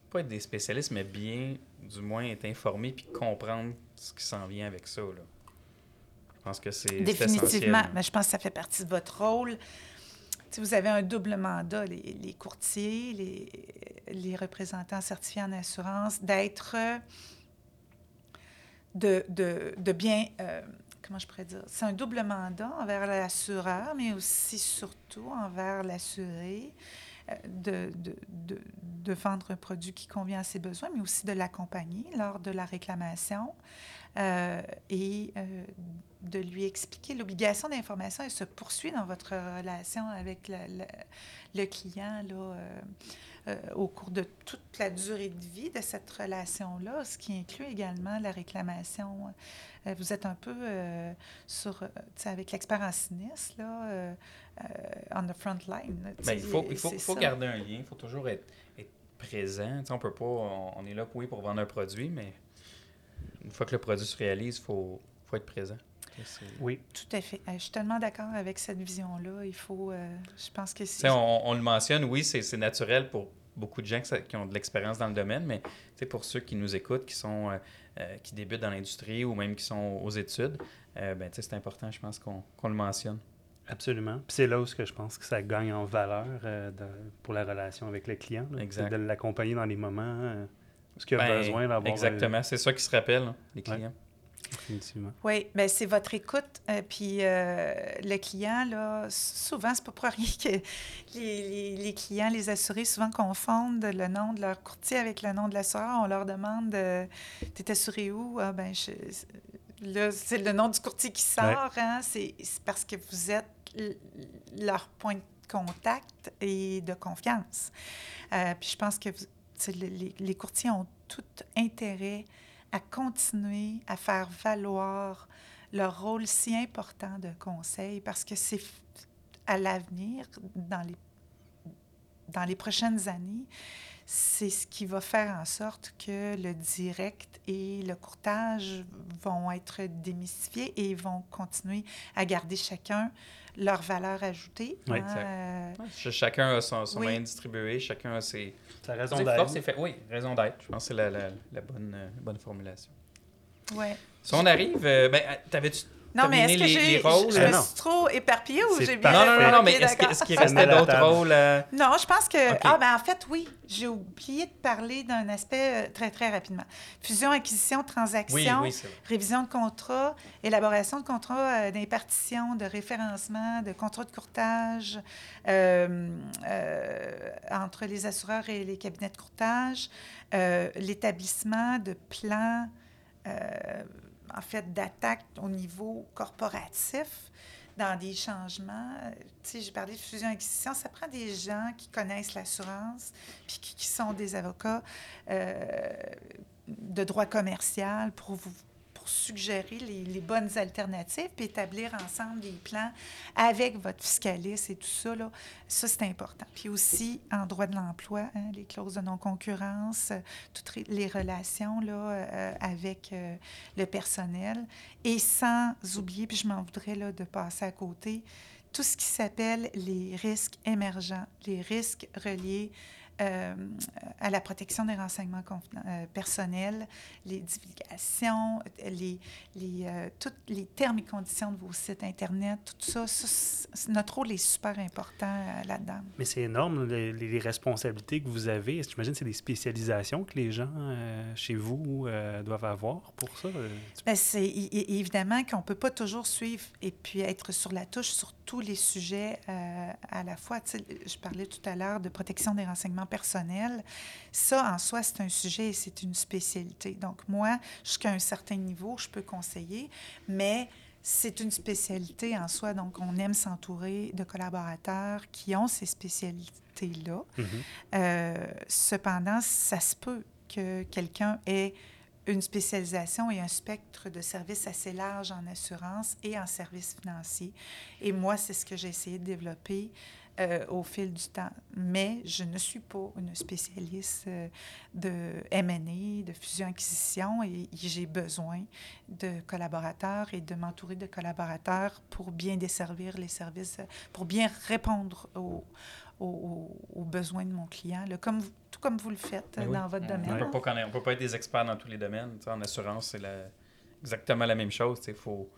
pas être des spécialistes, mais bien, du moins, être informés puis comprendre ce qui s'en vient avec ça. Là. Je pense que c'est c'est Définitivement. essentiel. Mais je pense que ça fait partie de votre rôle. Si vous avez un double mandat, les, courtiers, les, représentants certifiés en assurance, d'être. euh, de, bien. euh, comment je pourrais dire? C'est un double mandat envers l'assureur, mais aussi, surtout, envers l'assuré. euh, De, vendre un produit qui convient à ses besoins, mais aussi de l'accompagner lors de la réclamation et euh, de lui expliquer. L'obligation d'information, elle se poursuit dans votre relation avec le, le, le client là, euh, euh, au cours de toute la durée de vie de cette relation-là, ce qui inclut également la réclamation. Euh, vous êtes un peu sur, avec l'expert en sinistre, là, on the front line. Ben, il faut, il faut, faut garder un lien, il faut toujours être, être présent. On peut pas, on, on est là oui, pour vendre un produit, mais une fois que le produit se réalise, il faut, faut être présent. Oui, Tout à fait. Euh, Je suis tellement d'accord avec cette vision-là. Il faut, euh, je pense que sais, on, on le mentionne, oui, c'est naturel pour beaucoup de gens qui, ont de l'expérience dans le domaine, mais tu sais, pour ceux qui nous écoutent, qui sont euh, qui débutent dans l'industrie ou même qui sont aux études, euh, ben, tu sais, c'est important, je pense, qu'on qu'on le mentionne. absolument. Puis c'est là où ce que je pense que ça gagne en valeur euh, pour la relation avec le client. là. Exact. De l'accompagner dans les moments euh, où il a Ben, besoin d'avoir... euh, Exactement, c'est ça qui se rappelle, hein, les Ouais. Oui, bien, c'est votre écoute. euh, puis euh, le client, là, souvent, c'est pas pour rien que les, les- les clients, les assurés, souvent confondent le nom de leur courtier avec le nom de l'assureur. On leur demande euh, T'es assuré où? Ah, ben, je- là, c'est le nom du courtier qui sort. hein. C'est c'est parce que vous êtes leur point de contact et de confiance. Euh, puis je pense que vous- les, les courtiers ont tout intérêt à continuer à faire valoir leur rôle si important de conseil parce que c'est à l'avenir, dans les, dans les prochaines années, c'est ce qui va faire en sorte que le direct et le courtage vont être démystifiés et vont continuer à garder chacun leur valeur ajoutée. Oui, hein, exact. euh, Ch- Chacun a son, son Oui. moyen distribué, chacun a ses, Ça raison ses d'être. Oui, raison d'être. Je pense que c'est la, la- la bonne, euh, bonne formulation. ouais. Si on arrive, euh, ben, Non, mais est-ce que j'ai, je Ah me non. suis trop éparpillée ou j'ai bien... Non, non, non, non, mais est-ce qu'il restait d'autres rôles? euh, Non, je pense que... Ah, ben en fait, oui. J'ai oublié de parler d'un aspect euh, très, très rapidement. Fusion, acquisition, transaction, Oui, oui, révision de contrat, élaboration de contrat euh, d'impartition, de référencement, de contrat de courtage euh, euh, entre les assureurs et les cabinets de courtage, euh, l'établissement de plans, euh, en fait, d'attaque au niveau corporatif dans des changements. Euh, Tu sais, j'ai parlé de fusion-acquisition. Ça prend des gens qui connaissent l'assurance puis qui, qui sont des avocats euh, de droit commercial pour vous suggérer les, bonnes alternatives puis établir ensemble des plans avec votre fiscaliste et tout ça. Là, ça, c'est important. Puis aussi, en droit de l'emploi, hein, les clauses de non-concurrence, euh, toutes les relations là, euh, avec euh, le personnel. Et sans oublier, puis je m'en voudrais là, de passer à côté, tout ce qui s'appelle les risques émergents, les risques reliés euh, à la protection des renseignements euh, personnels, les divulgations, les, les, euh, tous les termes et conditions de vos sites Internet, tout ça, notre rôle est super important là-dedans. Mais c'est énorme, les, les responsabilités que vous avez. J'imagine que c'est des spécialisations que les gens chez vous doivent avoir pour ça? Bien, évidemment qu'on ne peut pas toujours suivre et puis être sur la touche sur tous les sujets euh, à la fois. Tu sais, je parlais tout à l'heure de protection des renseignements personnels. Ça, en soi, c'est un sujet et c'est une spécialité. Donc, moi, jusqu'à un certain niveau, je peux conseiller, mais c'est une spécialité en soi. Donc, on aime s'entourer de collaborateurs qui ont ces spécialités-là. Mhm. Euh, cependant, ça se peut que quelqu'un ait une spécialisation et un spectre de services assez large en assurance et en services financiers. Et moi, c'est ce que j'ai essayé de développer euh, au fil du temps. Mais je ne suis pas une spécialiste euh, de M&A, de fusion-acquisition, et j'ai besoin de collaborateurs et de m'entourer de collaborateurs pour bien desservir les services, pour bien répondre aux, aux, aux besoins de mon client, là, comme, vous- tout comme vous le faites Ben oui. dans votre On domaine. ne peut, pas connaître- on peut pas être des experts dans tous les domaines. En assurance, c'est la- exactement la même chose. Il faut,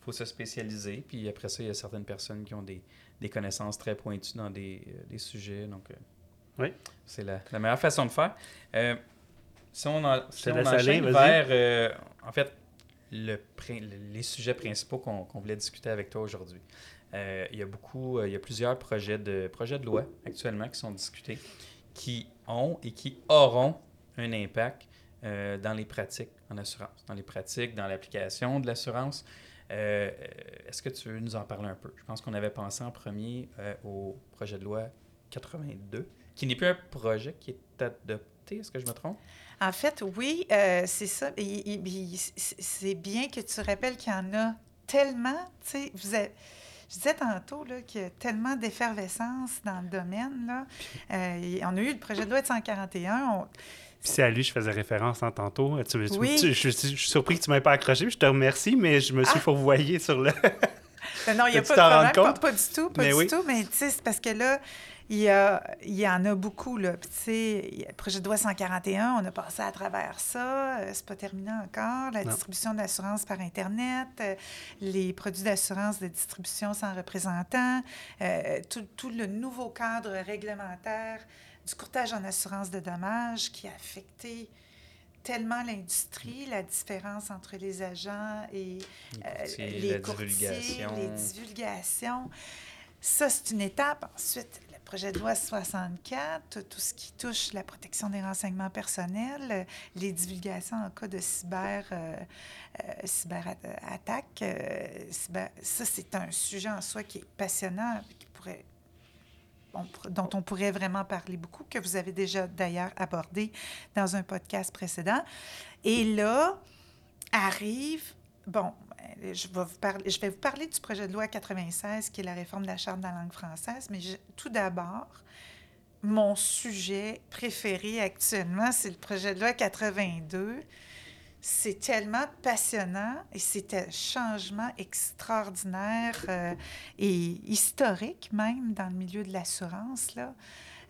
faut se spécialiser. Puis après ça, il y a certaines personnes qui ont des, des connaissances très pointues dans des, euh, des sujets. Donc, euh, Oui. c'est la, la meilleure façon de faire. Euh, si on, en, si on enchaîne aller, vers, euh, en fait, le, les sujets principaux qu'on qu'on voulait discuter avec toi aujourd'hui. Euh, il y a beaucoup, euh, il y a plusieurs projets de, projets de loi actuellement qui sont discutés qui ont et qui auront un impact euh, dans les pratiques en assurance, dans les pratiques, dans l'application de l'assurance. Est-ce que tu veux nous en parler un peu? Je pense qu'on avait pensé en premier au projet de loi 82, qui n'est plus un projet qui est adopté, est-ce que je me trompe? En fait, oui, c'est ça. C'est bien que tu rappelles qu'il y en a tellement, tu sais, vous avez- je disais tantôt qu'il y a tellement d'effervescence dans le domaine. Là. Euh, on a eu le projet de loi de 141. on- Puis c'est à lui que je faisais référence en tantôt. Tu, tu- Oui. tu- je, je suis surpris que tu ne m'aies pas accroché. puis Je te remercie, mais je me suis Ah. fourvoyé sur le. Ben non, il n'y a pas de problème. Pas, pas du tout, pas Mais du oui. tout. Mais tu sais, c'est parce que là, il y, a, il y en a beaucoup. Là. Puis, tu sais, le projet de loi 141, on a passé à travers ça. Euh, c'est pas terminé encore. La Non. distribution d'assurance par Internet, euh, les produits d'assurance de distribution sans représentant, euh, tout, tout le nouveau cadre réglementaire du courtage en assurance de dommages qui a affecté tellement l'industrie, la différence entre les agents et courtiers, les courtiers, divulgation. les divulgations. Ça, c'est une étape. Ensuite, projet de loi 64, tout ce qui touche la protection des renseignements personnels, euh, les divulgations en cas de cyber, euh, euh, cyberattaque. euh, cyber- ça, c'est un sujet en soi qui est passionnant, dont on pourrait vraiment parler beaucoup, que vous avez déjà d'ailleurs abordé dans un podcast précédent. Et là, arrive, bon, euh, je vais, vous parler, je vais vous parler du projet de loi 96, qui est la réforme de la Charte de la langue française, mais je- tout d'abord, mon sujet préféré actuellement, c'est le projet de loi 82. C'est tellement passionnant et c'est un changement extraordinaire euh, et historique même dans le milieu de l'assurance. Là.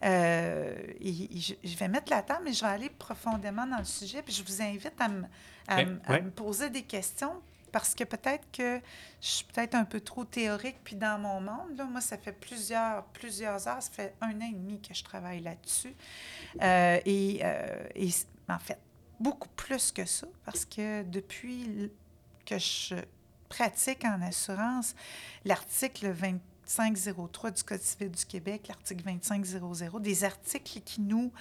Euh, et- et je, je vais mettre la table, mais je vais aller profondément dans le sujet. Puis je vous invite à, me- à à me poser des questions parce que peut-être que je suis peut-être un peu trop théorique. Puis dans mon monde, là, moi, ça fait plusieurs, plusieurs heures, ça fait un an et demi que je travaille là-dessus. Euh, et, euh, en fait, beaucoup plus que ça, parce que depuis que je pratique en assurance, l'article 2503 du Code civil du Québec, l'article 2500, des articles qui nous,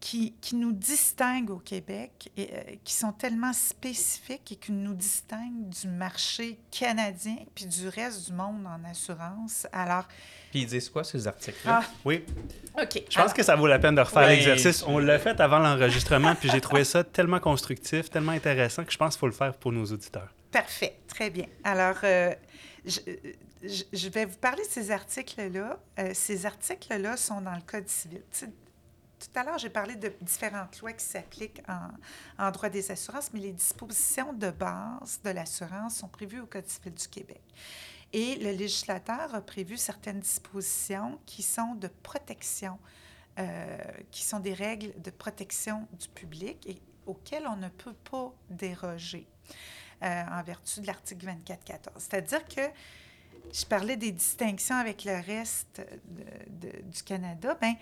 qui, qui nous distinguent au Québec, et, euh, qui sont tellement spécifiques et qui nous distinguent du marché canadien puis du reste du monde en assurance. Alors, Puis ils disent quoi, ces articles-là? ah, Oui, OK. je pense que ça vaut la peine de refaire l'exercice. On l'a fait avant l'enregistrement, puis j'ai trouvé ça tellement constructif, tellement intéressant que je pense qu'il faut le faire pour nos auditeurs. Parfait, très bien. Alors, euh, je, je- je vais vous parler de ces articles-là. Euh, ces articles-là sont dans le Code civil. Tu sais, tout à l'heure, j'ai parlé de différentes lois qui s'appliquent en, droit des assurances, mais les dispositions de base de l'assurance sont prévues au Code civil du Québec. Et le législateur a prévu certaines dispositions qui sont de protection, euh, qui sont des règles de protection du public et auxquelles on ne peut pas déroger euh, en vertu de l'article 24.14. C'est-à-dire que je parlais des distinctions avec le reste du Canada. Bien,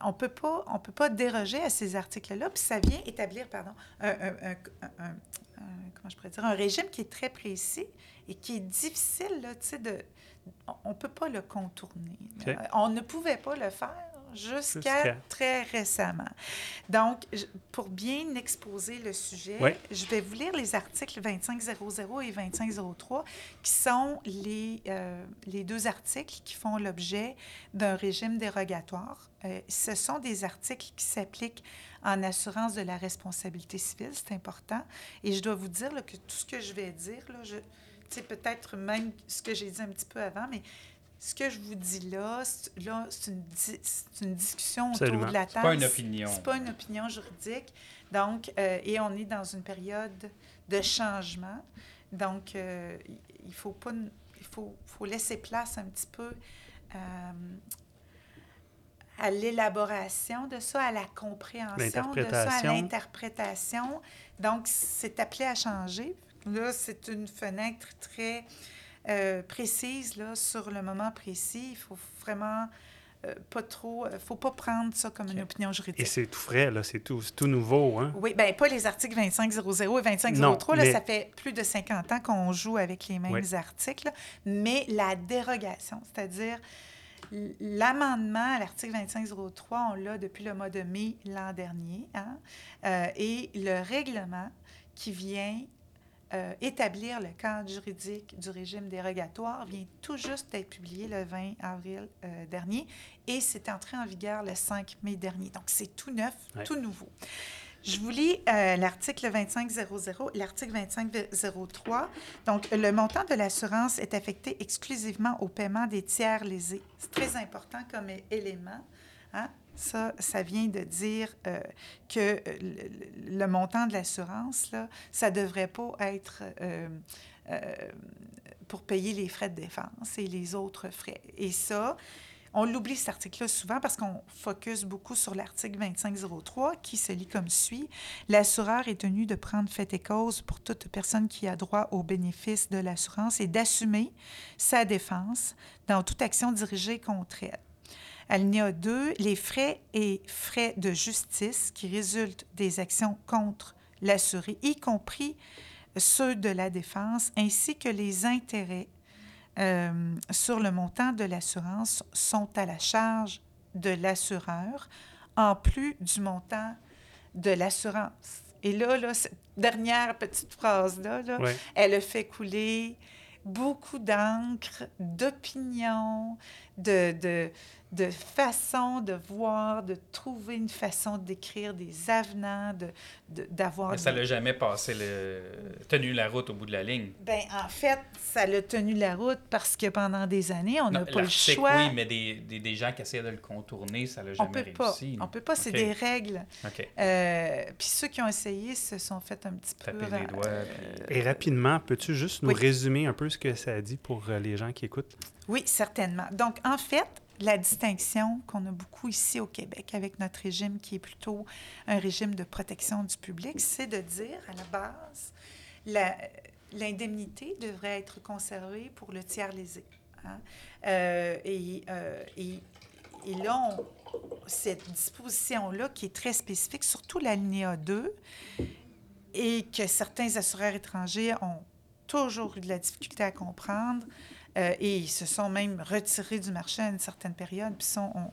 on peut pas, on peut pas déroger à ces articles-là, puis ça vient établir, pardon, un, comment je pourrais dire, un régime qui est très précis et qui est difficile, là, tu sais, de... On ne peut pas le contourner. OK. On ne pouvait pas le faire jusqu'à très récemment. Donc, pour bien exposer le sujet, Oui. je vais vous lire les articles 2500 et 2503, qui sont les, euh, les deux articles qui font l'objet d'un régime dérogatoire. Euh, ce sont des articles qui s'appliquent en assurance de la responsabilité civile, c'est important. Et je dois vous dire là, que tout ce que je vais dire, là, je, peut-être même ce que j'ai dit un petit peu avant, mais ce que je vous dis là, c'est, là, c'est une, di- c'est une discussion Absolument. autour de la C'est table. pas une opinion. C'est pas une opinion juridique. Donc, euh, et on est dans une période de changement. Donc, euh, il- faut pas, il faut, faut laisser place un petit peu euh, à l'élaboration de ça, à la compréhension de ça, à L'interprétation. l'interprétation. Donc, c'est appelé à changer. Là, c'est une fenêtre très euh, précise là, sur le moment précis. Il faut vraiment euh, pas trop... Il faut pas prendre ça comme une opinion Et juridique. c'est tout frais, là, c'est tout, tout nouveau. Hein? Oui, bien, pas les articles 2500 et 2503. Non, là, mais- ça fait plus de 50 ans qu'on joue avec les mêmes Oui. articles. Mais la dérogation, c'est-à-dire l'amendement à l'article 2503, on l'a depuis le mois de mai l'an dernier. hein, euh, et le règlement qui vient euh, établir le cadre juridique du régime dérogatoire vient tout juste d'être publié le 20 avril euh, dernier et c'est entré en vigueur le 5 mai dernier. Donc, c'est tout neuf, Ouais. tout nouveau. Je vous lis euh, l'article 2500, l'article 2503. Donc, le montant de l'assurance est affecté exclusivement au paiement des tiers lésés. C'est très important comme élément. hein. Ça, ça vient de dire euh, que euh, le, montant de l'assurance, là, ça ne devrait pas être euh, pour payer les frais de défense et les autres frais. Et ça, on l'oublie cet article-là souvent parce qu'on focus beaucoup sur l'article 2503 qui se lit comme suit. L'assureur est tenu de prendre fait et cause pour toute personne qui a droit au bénéfice de l'assurance et d'assumer sa défense dans toute action dirigée contre elle. Alinéa 2, les frais et frais de justice qui résultent des actions contre l'assuré, y compris ceux de la défense, ainsi que les intérêts euh, sur le montant de l'assurance sont à la charge de l'assureur, en plus du montant de l'assurance. Et là, là, cette dernière petite phrase-là, là, Ouais. elle a fait couler beaucoup d'encre, d'opinions, de, de, de façons de voir, de trouver une façon d'écrire des avenants, de, de- d'avoir... Mais ça des- l'a jamais passé le tenu la route au bout de la ligne. Ben, en fait, ça l'a tenu la route parce que pendant des années, on n'a pas le choix. Oui, mais des, des, des gens qui essaient de le contourner, ça l'a on jamais peut pas. réussi. On peut pas, c'est des règles. OK. Euh, Puis ceux qui ont essayé se sont fait un petit peu... Taper les doigts. euh, puis- Et rapidement, peux-tu juste nous Oui. résumer un peu ce que ça dit pour euh, les gens qui écoutent? Oui, certainement. Donc, en fait, la distinction qu'on a beaucoup ici au Québec avec notre régime qui est plutôt un régime de protection du public, c'est de dire à la base, l'indemnité devrait être conservée pour le tiers lésé. hein. Euh, et, euh, et, là, cette disposition-là qui est très spécifique, surtout l'alinéa 2, et que certains assureurs étrangers ont toujours eu de la difficulté à comprendre, euh, et ils se sont même retirés du marché à une certaine période, puis ça, on,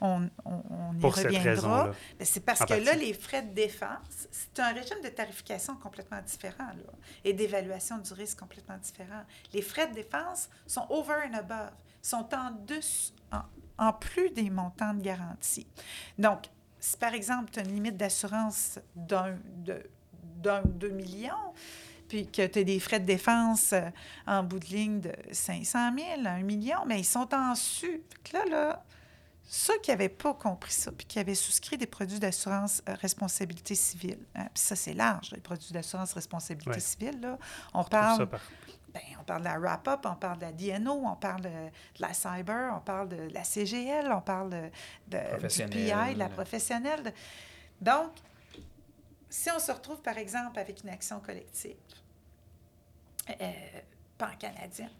on, on, on y Pour reviendra. Ben, c'est parce En que là, les frais de défense, c'est un régime de tarification complètement différent là, et d'évaluation du risque complètement différent. Les frais de défense sont over and above, sont en, dessus, en, en plus des montants de garantie. Donc, si par exemple, tu as une limite d'assurance d'un, de, d'un, deux millions, puis que tu as des frais de défense euh, en bout de ligne de 500 000, 1 million, mais ils sont en su. Là, là, ceux qui n'avaient pas compris ça, puis qui avaient souscrit des produits d'assurance euh, responsabilité civile, hein, puis ça, c'est large, les produits d'assurance responsabilité Ouais. civile, là. On Je parle, ben, on parle de la wrap-up, on parle de la DNO, on parle de, de la cyber, on parle de la CGL, on parle de, de- du. PI, de la professionnelle. Donc, si on se retrouve, par exemple, avec une action collective, euh, pan-canadien,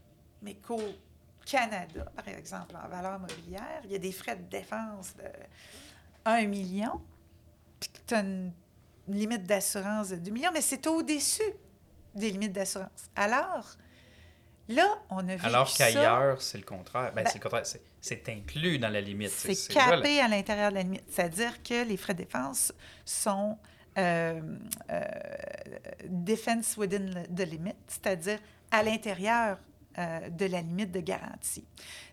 mais qu'au Canada, par exemple, en valeur mobilière, il y a des frais de défense de 1 million, puis que tu as une limite d'assurance de 2 millions, mais c'est au-dessus des limites d'assurance. Alors, là, on a vu Alors qu'ailleurs, c'est le contraire. Ben, Ben, c'est le contraire. C'est, c'est inclus dans la limite. c'est là, capé à l'intérieur de la limite. C'est-à-dire que les frais de défense sont defense within the limit, c'est-à-dire à l'intérieur euh, de la limite de garantie.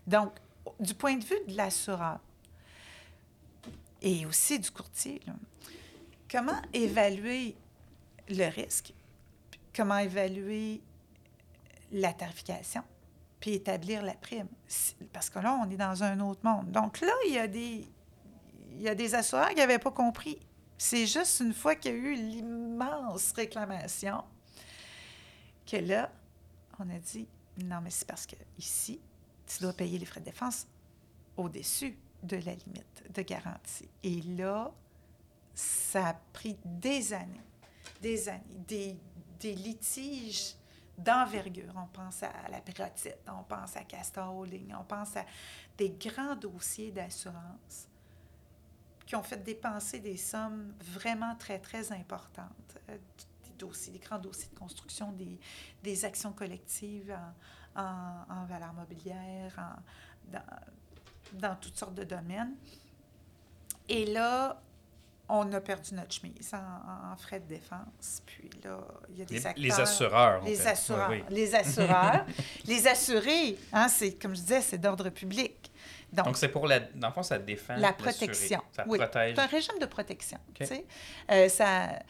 Donc, du point de vue de l'assureur et aussi du courtier, comment évaluer le risque, comment évaluer la tarification, puis établir la prime? Parce que là, on est dans un autre monde. Donc là, il y a des, il y a des assureurs qui n'avaient pas compris. C'est juste une fois qu'il y a eu l'immense réclamation que là, on a dit non, mais c'est parce que ici, tu dois payer les frais de défense au-dessus de la limite de garantie. Et là, ça a pris des années, des années, des, litiges d'envergure. On pense à la pyrotite, on pense à Castor Holding, on pense à des grands dossiers d'assurance qui ont fait dépenser des sommes vraiment très, très importantes. Euh, Des dossiers, des grands dossiers de construction, des, des actions collectives en, en, en valeur mobilière, en, dans, dans toutes sortes de domaines. Et là, on a perdu notre chemise en, frais de défense. Puis là, il y a des les, acteurs... Les assureurs. Les assureurs. Oui, oui. Les assureurs. les assurés, hein, c'est, comme je disais, c'est d'ordre public. Donc, c'est pour la... Dans le fond, ça défend La protection. Ça oui. protège. C'est un régime de protection, okay. Euh, ça,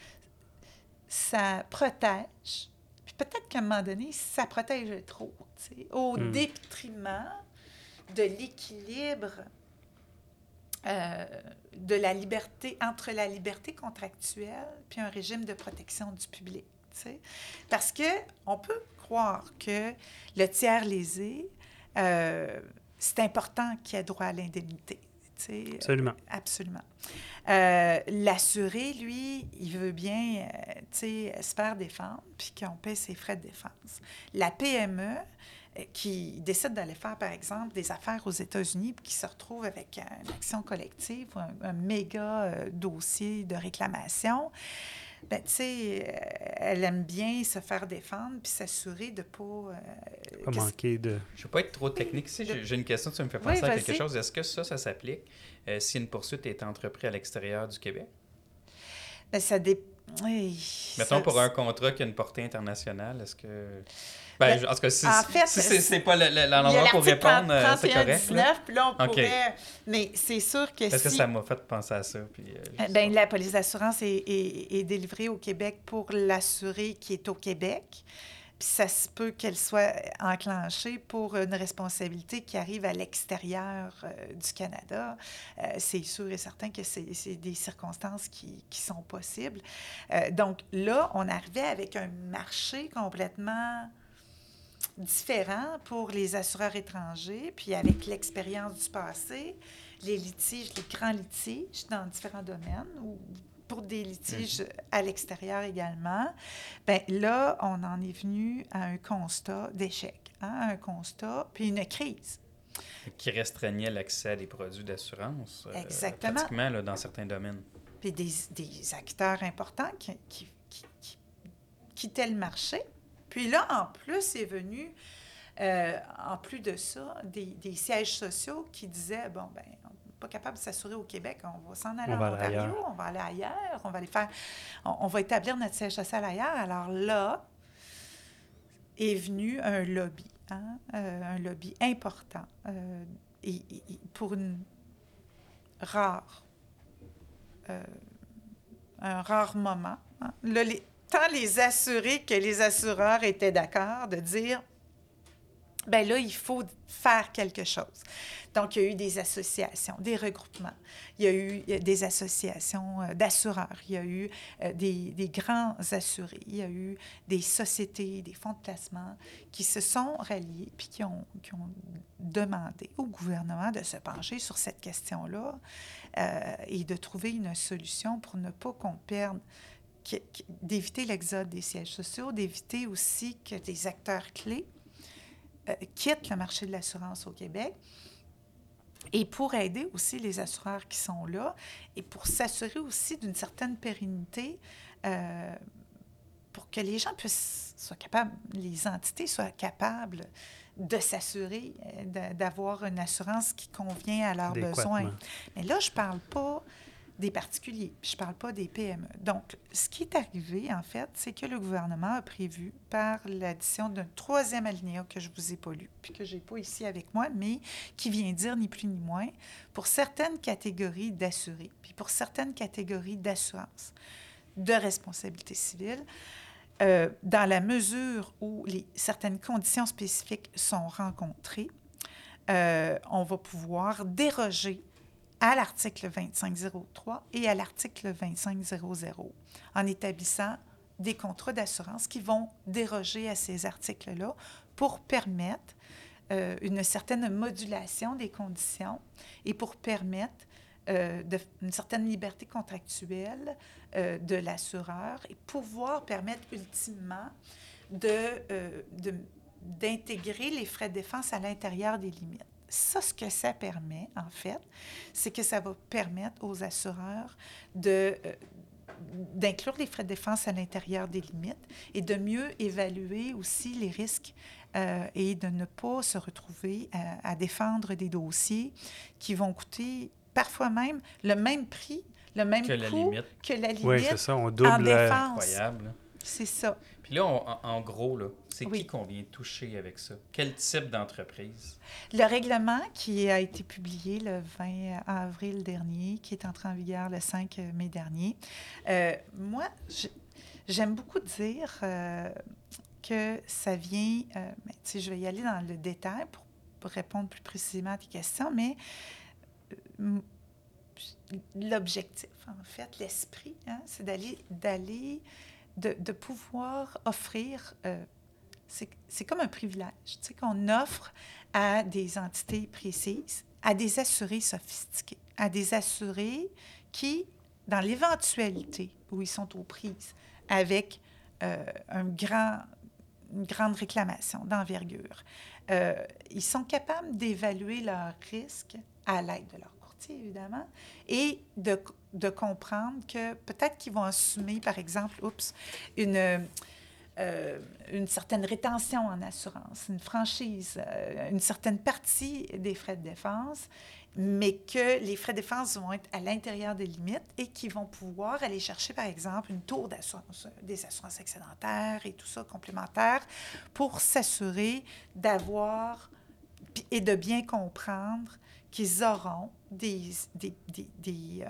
ça protège. Puis peut-être qu'à un moment donné, ça protège trop, au mm. détriment de l'équilibre euh, de la liberté, entre la liberté contractuelle puis un régime de protection du public. T'sais. Parce qu'on peut croire que le tiers lésé, euh, c'est important qu'il ait droit à l'indemnité. Absolument. Euh, absolument. Euh, L'assuré, lui, il veut bien euh, se faire défendre puis qu'on paie ses frais de défense. La PME, qui décide d'aller faire, par exemple, des affaires aux États-Unis, puis qui se retrouve avec une action collective, un, un méga euh, dossier de réclamation, ben, tu sais, euh, elle aime bien se faire défendre puis s'assurer de ne pas... Euh, pas manquer de... Je ne veux pas être trop technique ici. De... J'ai une question, tu me fais penser oui, à quelque chose. Est-ce que ça, ça s'applique euh, si une poursuite est entreprise à l'extérieur du Québec? Ben, ça dépend... Oui, Mettons ça, pour un contrat qui a une portée internationale, est-ce que... Ben, en tout cas, si, en fait, si c'est pas l'endroit pour répondre, c'est correct. 19, puis là, on okay. pourrait... Mais c'est sûr que Parce si... que ça m'a fait penser à ça. Puis, euh, ben, la police d'assurance est, est, est, délivrée au Québec pour l'assuré qui est au Québec. Puis ça se peut qu'elle soit enclenchée pour une responsabilité qui arrive à l'extérieur euh, du Canada. Euh, c'est sûr et certain que c'est des circonstances qui, qui sont possibles. Euh, donc là, on arrivait avec un marché complètement différent pour les assureurs étrangers, puis avec l'expérience du passé, les litiges, les grands litiges dans différents domaines, ou pour des litiges à l'extérieur également, bien là, on en est venu à un constat d'échec, hein, un constat, puis une crise. Qui restreignait l'accès à des produits d'assurance. Exactement. Euh, pratiquement là, dans certains domaines. Puis des, des acteurs importants qui, qui, qui, qui quittaient le marché. Puis là, en plus, est venu, euh, en plus de ça, des, des, sièges sociaux qui disaient, bon, ben on n'est pas capable de s'assurer au Québec, on va s'en aller en Ontario, on va aller ailleurs, on va aller faire, on, on, va établir notre siège social ailleurs. Alors là, est venu un lobby, hein, euh, un lobby important, euh, et, et, pour une rare, euh, un rare moment. Hein. Là, les, tant les assurés que les assureurs étaient d'accord de dire ben là, il faut faire quelque chose. Donc, il y a eu des associations, des regroupements, il y a eu des associations d'assureurs, il y a eu des, des, grands assurés, il y a eu des sociétés, des fonds de placement qui se sont ralliés puis qui ont, qui ont demandé au gouvernement de se pencher sur cette question-là euh, et de trouver une solution pour ne pas qu'on perde d'éviter l'exode des sièges sociaux, d'éviter aussi que des acteurs clés euh, quittent le marché de l'assurance au Québec et pour aider aussi les assureurs qui sont là et pour s'assurer aussi d'une certaine pérennité euh, pour que les gens puissent soient capables, les entités soient capables de s'assurer d'avoir une assurance qui convient à leurs besoins. Mais là, je ne parle pas des particuliers. Je ne parle pas des PME. Donc, ce qui est arrivé, en fait, c'est que le gouvernement a prévu, par l'addition d'un troisième alinéa que je vous ai pas lu, puis que je n'ai pas ici avec moi, mais qui vient dire ni plus ni moins, pour certaines catégories d'assurés, puis pour certaines catégories d'assurance de responsabilité civile, euh, dans la mesure où certaines conditions spécifiques sont rencontrées, euh, on va pouvoir déroger à l'article 2503 et à l'article 2500 en établissant des contrats d'assurance qui vont déroger à ces articles-là pour permettre euh, une certaine modulation des conditions et pour permettre euh, une certaine liberté contractuelle euh, de l'assureur et pouvoir permettre ultimement d'intégrer les frais de défense à l'intérieur des limites. Ça, ce que ça permet, en fait, c'est que ça va permettre aux assureurs de, euh, d'inclure les frais de défense à l'intérieur des limites et de mieux évaluer aussi les risques euh, et de ne pas se retrouver à, à, défendre des dossiers qui vont coûter parfois même le même prix le même Que la coût limite. que la limite Oui, c'est ça, on en double. défense. Incroyable. C'est ça. Puis là, on- en, gros, là, c'est Oui. qui qu'on vient toucher avec ça? Quel type d'entreprise? Le règlement qui a été publié le 20 avril dernier, qui est entré en vigueur le 5 mai dernier, euh, moi, j'aime beaucoup dire euh, que ça vient, euh, ben, tu sais, je vais y aller dans le détail pour, répondre plus précisément à tes questions, mais euh, l'objectif, en fait, l'esprit, hein, c'est d'aller, d'aller, de, pouvoir offrir, euh, c'est, comme un privilège, tu qu'on offre à des entités précises, à des assurés sophistiqués, à des assurés qui, dans l'éventualité où ils sont aux prises avec euh, une grande réclamation d'envergure, euh, ils sont capables d'évaluer leurs risques à l'aide de leur évidemment, et de, de comprendre que peut-être qu'ils vont assumer, par exemple, oups, une euh, une certaine rétention en assurance, une franchise, euh, une certaine partie des frais de défense, mais que les frais de défense vont être à l'intérieur des limites et qui vont pouvoir aller chercher, par exemple, une tour d'assurance, des assurances excédentaires et tout ça complémentaire pour s'assurer d'avoir et de bien comprendre qu'ils auront des, des, des,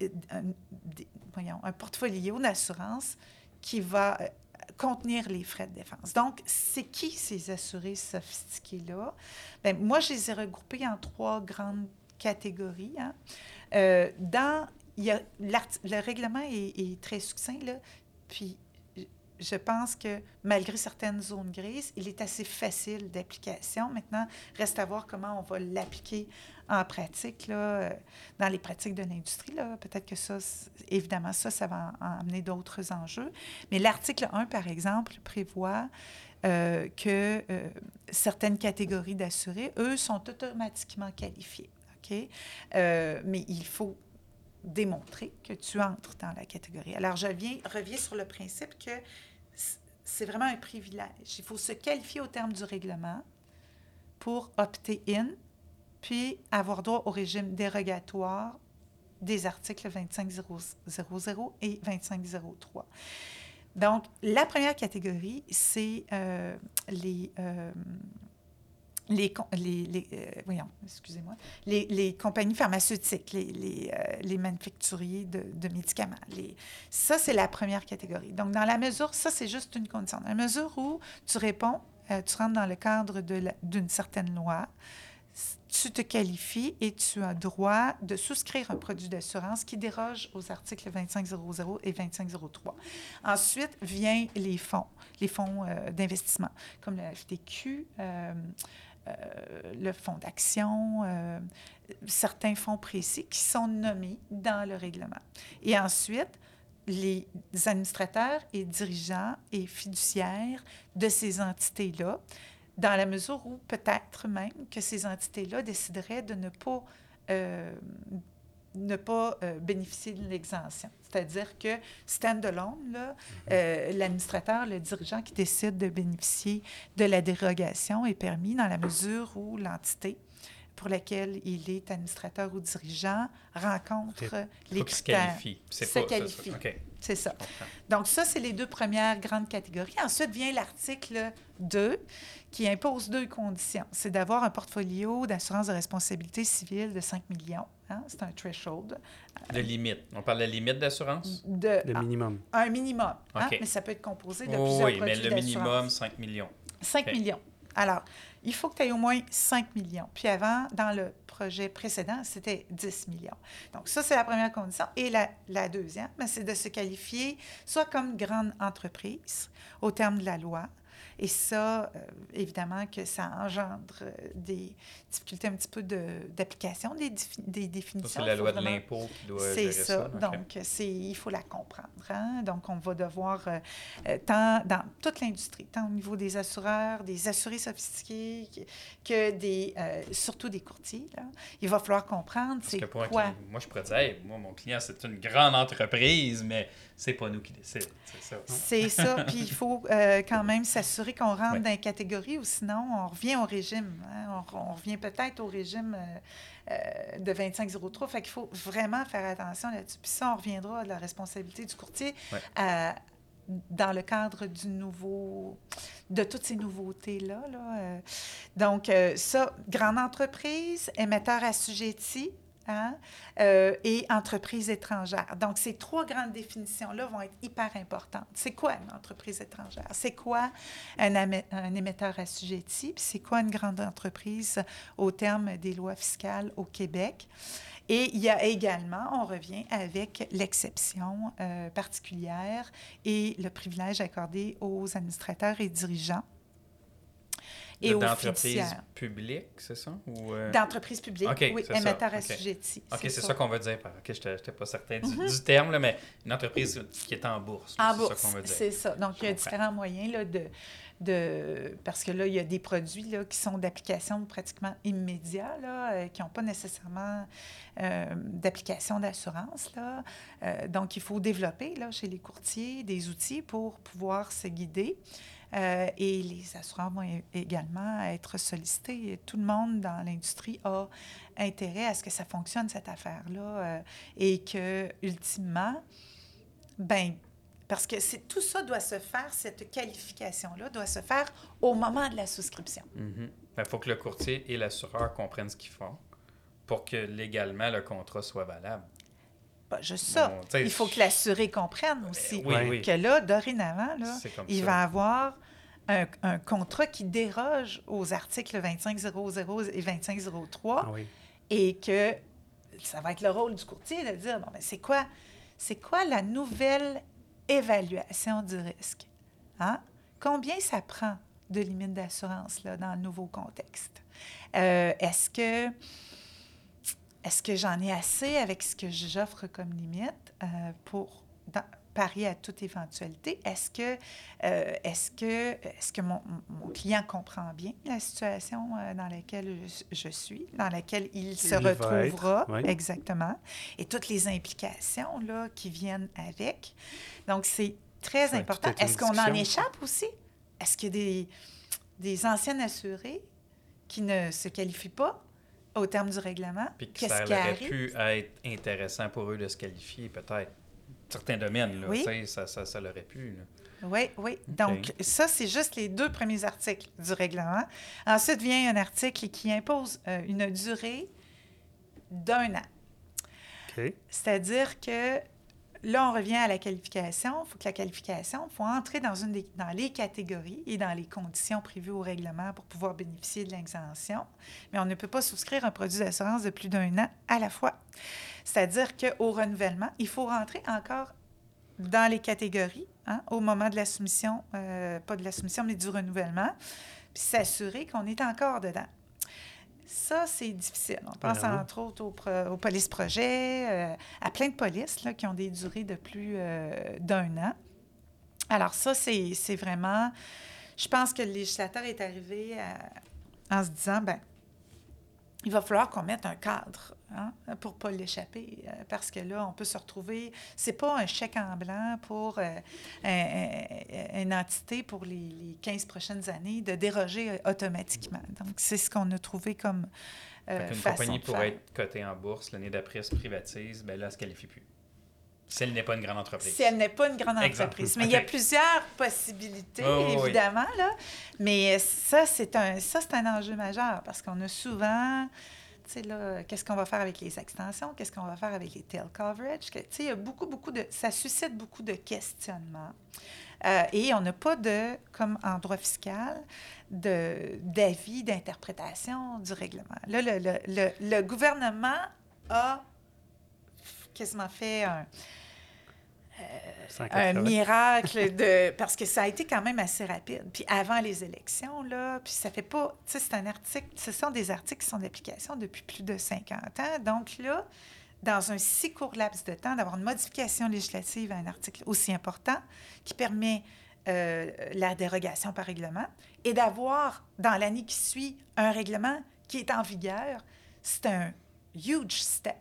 euh, un, des- voyons, un portfolio d'assurance qui va euh, contenir les frais de défense. Donc, c'est qui ces assurés sophistiqués-là? Bien, moi, je les ai regroupés en trois grandes catégories. hein. Euh, dans, il y a le règlement est, est très succinct, là, puis je pense que malgré certaines zones grises, il est assez facile d'application. Maintenant, reste à voir comment on va l'appliquer en pratique, là, euh, dans les pratiques de l'industrie. Peut-être que ça, évidemment, ça, ça va en- en amener d'autres enjeux. Mais l'article 1, par exemple, prévoit euh, que euh, certaines catégories d'assurés, eux, sont automatiquement qualifiés. OK? Mais il faut démontrer que tu entres dans la catégorie. Alors, je viens, reviens sur le principe que c'est vraiment un privilège. Il faut se qualifier au terme du règlement pour opter in, puis avoir droit au régime dérogatoire des articles 25.000 et 25.03. Donc, la première catégorie, c'est euh, les, euh, les, les, euh, voyons, excusez-moi, les, les compagnies pharmaceutiques, les, les, euh, les manufacturiers de, de médicaments. Ça, c'est la première catégorie. Donc, dans la mesure, ça, c'est juste une condition. Dans la mesure où tu réponds, euh, tu rentres dans le cadre d'une certaine loi, tu te qualifies et tu as droit de souscrire un produit d'assurance qui déroge aux articles 25.00 et 25.03. Ensuite, vient les fonds, les fonds d'investissement, comme le FTQ, le fonds d'action, euh, certains fonds précis qui sont nommés dans le règlement. Et ensuite, les administrateurs et dirigeants et fiduciaires de ces entités-là, dans la mesure où peut-être même que ces entités-là décideraient de ne pas, euh, ne pas euh, bénéficier de l'exemption. C'est-à-dire que stand-alone, là, euh, l'administrateur, le dirigeant qui décide de bénéficier de la dérogation est permis dans la mesure où l'entité pour laquelle il est administrateur ou dirigeant rencontre les se critères. qualifie. C'est Se pas- ça, C'est ça. Donc, ça, c'est les deux premières grandes catégories. Ensuite vient l'article 2 qui impose deux conditions. C'est d'avoir un portfolio d'assurance de responsabilité civile de 5 millions. hein, C'est un threshold. De limite. On parle de limite d'assurance? De, Le minimum. un minimum. hein, mais ça peut être composé de Oui, plusieurs oui, mais produits le minimum, d'assurance. 5 millions. 5 OK. millions. Alors, il faut que tu aies au moins 5 millions. Puis avant, dans le projet précédent, c'était 10 millions. Donc, ça, c'est la première condition. Et la, la deuxième, ben, c'est de se qualifier soit comme grande entreprise au terme de la loi. Et ça, euh, évidemment, que ça engendre euh, des difficultés un petit peu de- d'application des, des définitions. c'est la loi de l'impôt qui doit c'est ça. Donc, c'est, il faut la comprendre. hein. Donc, on va devoir, euh, tant dans toute l'industrie, tant au niveau des assureurs, des assurés sophistiqués, que, des, euh, surtout des courtiers, là, il va falloir comprendre Parce c'est que pour un quoi. client- moi, je pourrais dire, Hey, moi, mon client, c'est une grande entreprise, mais c'est pas nous qui décident. C'est ça. C'est ça. Puis il faut euh, quand même s'assurer qu'on rentre Ouais. dans les catégories ou sinon on revient au régime. hein. On, on revient peut-être au régime euh, euh, de 25-03. Fait qu'il faut vraiment faire attention là-dessus. Puis ça, on reviendra à la responsabilité du courtier Ouais. à- dans le cadre du nouveau, de toutes ces nouveautés-là. là, euh. Donc, euh, ça, grande entreprise, émetteur assujetti, hein, euh, et entreprise étrangère. Donc, ces trois grandes définitions-là vont être hyper importantes. C'est quoi une entreprise étrangère? C'est quoi un, un émetteur assujetti? Puis c'est quoi une grande entreprise au terme des lois fiscales au Québec? Et il y a également, on revient avec l'exception euh, particulière et le privilège accordé aux administrateurs et dirigeants et aux fiduciaires. publique, c'est ça? Ou, euh, D'entreprise publique, OK, oui, c'est émetteur OK. assujetti. OK, c'est ça, qu'on veut dire. par- OK, je n'étais pas certain du, du terme, là, mais une entreprise qui est en bourse. En c'est bourse, ça qu'on veut dire. c'est ça. Donc, il y a différents moyens là, de, de... Parce que là, il y a des produits là, qui sont d'application pratiquement immédiat, là, euh, qui n'ont pas nécessairement euh, d'application d'assurance. là. Euh, donc, il faut développer là, chez les courtiers des outils pour pouvoir se guider. Euh, et les assureurs vont également être sollicités. Tout le monde dans l'industrie a intérêt à ce que ça fonctionne, cette affaire-là, euh, et que, ultimement, ben parce que tout ça doit se faire, cette qualification-là doit se faire au moment de la souscription. Il Ben, faut que le courtier et l'assureur comprennent ce qu'ils font pour que légalement le contrat soit valable. Pas juste ça. Bon, Il faut que l'assuré comprenne aussi Oui, Ouais. oui. que là, dorénavant, là, il ça. va avoir un, un contrat qui déroge aux articles 25.00 et 25.03 Ah oui. et que ça va être le rôle du courtier de dire bon, ben, c'est quoi, c'est quoi la nouvelle évaluation du risque? Hein? Combien ça prend de limite d'assurance là, dans le nouveau contexte? Euh, est-ce que est-ce que j'en ai assez avec ce que j'offre comme limite euh, pour dans- parier à toute éventualité? Est-ce que, euh, est-ce que, est-ce que mon, mon client comprend bien la situation euh, dans laquelle je, je suis, dans laquelle il se Il retrouvera? oui. Exactement. Et toutes les implications là, qui viennent avec. Donc, c'est très Ça important. Est-ce qu'on en échappe aussi? Est-ce qu'il y a des, des anciennes assurées qui ne se qualifient pas? Au terme du règlement? Puis que Qu'est-ce ça qui aurait arrive? pu être intéressant pour eux de se qualifier, peut-être. Certains domaines, là, Oui. ça, ça, ça l'aurait pu. là. Oui, oui. Donc, ça, c'est juste les deux premiers articles du règlement. Ensuite vient un article qui impose euh, une durée d'un an. OK. C'est-à-dire que là, on revient à la qualification. Il faut que la qualification, il faut entrer dans, les catégories et dans les conditions prévues au règlement pour pouvoir bénéficier de l'exemption. Mais on ne peut pas souscrire un produit d'assurance de plus d'un an à la fois. C'est-à-dire qu'au renouvellement, il faut rentrer encore dans les catégories hein, au moment de la soumission, euh, pas de la soumission, mais du renouvellement, puis s'assurer qu'on est encore dedans. Ça, c'est difficile. On pense Vraiment. entre autres aux, pro- aux polices projets, euh, à plein de polices là, qui ont des durées de plus euh, d'un an. Alors ça, c'est c'est vraiment... Je pense que le législateur est arrivé à- en se disant, ben il va falloir qu'on mette un cadre hein, pour ne pas l'échapper, euh, parce que là, on peut se retrouver... C'est pas un chèque en blanc pour euh, un- un- une entité pour les, les 15 prochaines années de déroger euh, automatiquement. Donc, c'est ce qu'on a trouvé comme euh, façon compagnie pourrait être cotée en bourse, l'année d'après elle se privatise, ben là, elle ne se qualifie plus. Si elle n'est pas une grande entreprise. Si elle n'est pas une grande entreprise. Mais il y a plusieurs possibilités, Oh, oui. évidemment. Là. Mais ça, c'est un, ça, un enjeu majeur parce qu'on a souvent, tu sais, là, qu'est-ce qu'on va faire avec les extensions? Qu'est-ce qu'on va faire avec les tail coverage? Que, Tu sais, il y a beaucoup, beaucoup de... Ça suscite beaucoup de questionnements. Euh, et on n'a pas de, comme en droit fiscal, d'avis, d'interprétation du règlement. Là, le, le, le, le gouvernement a quasiment fait un, un 180. miracle de parce que ça a été quand même assez rapide. Puis avant les élections là, puis ça fait pas, tu sais, c'est un article, ce sont des articles qui sont d'application depuis plus de 50 ans. Donc là, dans un si court laps de temps, d'avoir une modification législative à un article aussi important qui permet euh, la dérogation par règlement et d'avoir dans l'année qui suit un règlement qui est en vigueur, c'est un huge step.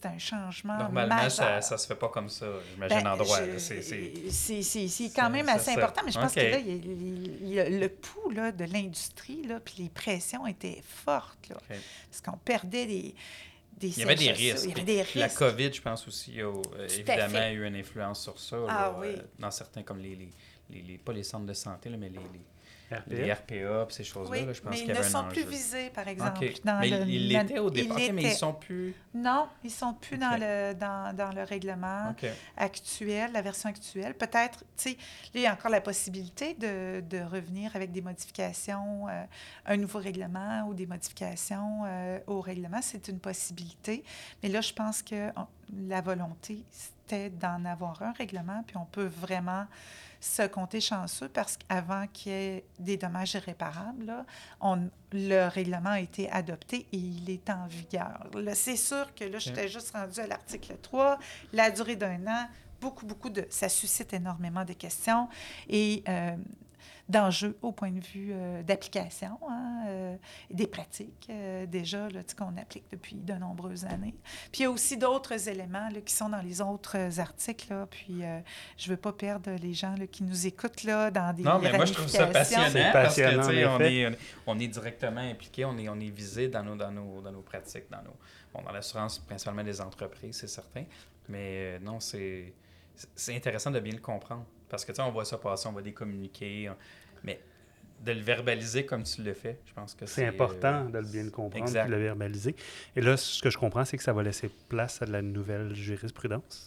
C'est un changement Normalement, ça, majeur. ça se fait pas comme ça, j'imagine, Ben, en droit. C'est- quand même assez se- important, mais je pense que là, il le pouls là, de l'industrie, puis les pressions étaient fortes, là, parce qu'on perdait des, des Il y avait des risques. Il y avait des Puis La risques. COVID, je pense aussi, a, euh, évidemment, a eu une influence sur ça. Ah là, oui. euh, dans certains, comme les, les, les, les- pas les centres de santé, là, mais les, RPA. les RPA, puis ces choses-là. Oui, là, je pense mais qu'il ils y ne avait un sont plus visés, par exemple. Dans mais le, ils l'étaient au départ, mais ils sont plus... Non, ils sont plus dans, le, dans, dans le règlement actuel, la version actuelle. Peut-être, tu sais, il y a encore la possibilité de, de revenir avec des modifications, euh, un nouveau règlement ou des modifications euh, au règlement. C'est une possibilité. Mais là, je pense que on- la volonté, c'était d'en avoir un règlement, puis on peut vraiment se compter chanceux parce qu'avant qu'il y ait des dommages irréparables, là, on, le règlement a été adopté et il est en vigueur. C'est sûr que là, j'étais juste rendue à l'article 3, la durée d'un an, beaucoup, beaucoup de... Ça suscite énormément de questions et euh, d'enjeux au point de vue euh, d'application, hein, euh, et des pratiques euh, déjà là, tu sais, qu'on applique depuis de nombreuses années. Puis il y a aussi d'autres éléments là, qui sont dans les autres articles. Là, puis euh, je ne veux pas perdre les gens là, qui nous écoutent là, dans des Non, mais moi, je trouve ça passionnant C'est parce que, passionnant, sais, en on est, on est directement impliqué, on est, on est visé dans nos, dans nos, dans nos pratiques, dans nos... Bon, dans l'assurance, principalement des entreprises, c'est certain. Mais euh, non, c'est... C'est intéressant de bien le comprendre. Parce que, tu sais, on voit ça passer, on va des communiquer, on- mais de le verbaliser comme tu le fais, je pense que c'est... C'est important euh, de le bien le comprendre et de le verbaliser. Et là, ce que je comprends, c'est que ça va laisser place à de la nouvelle jurisprudence.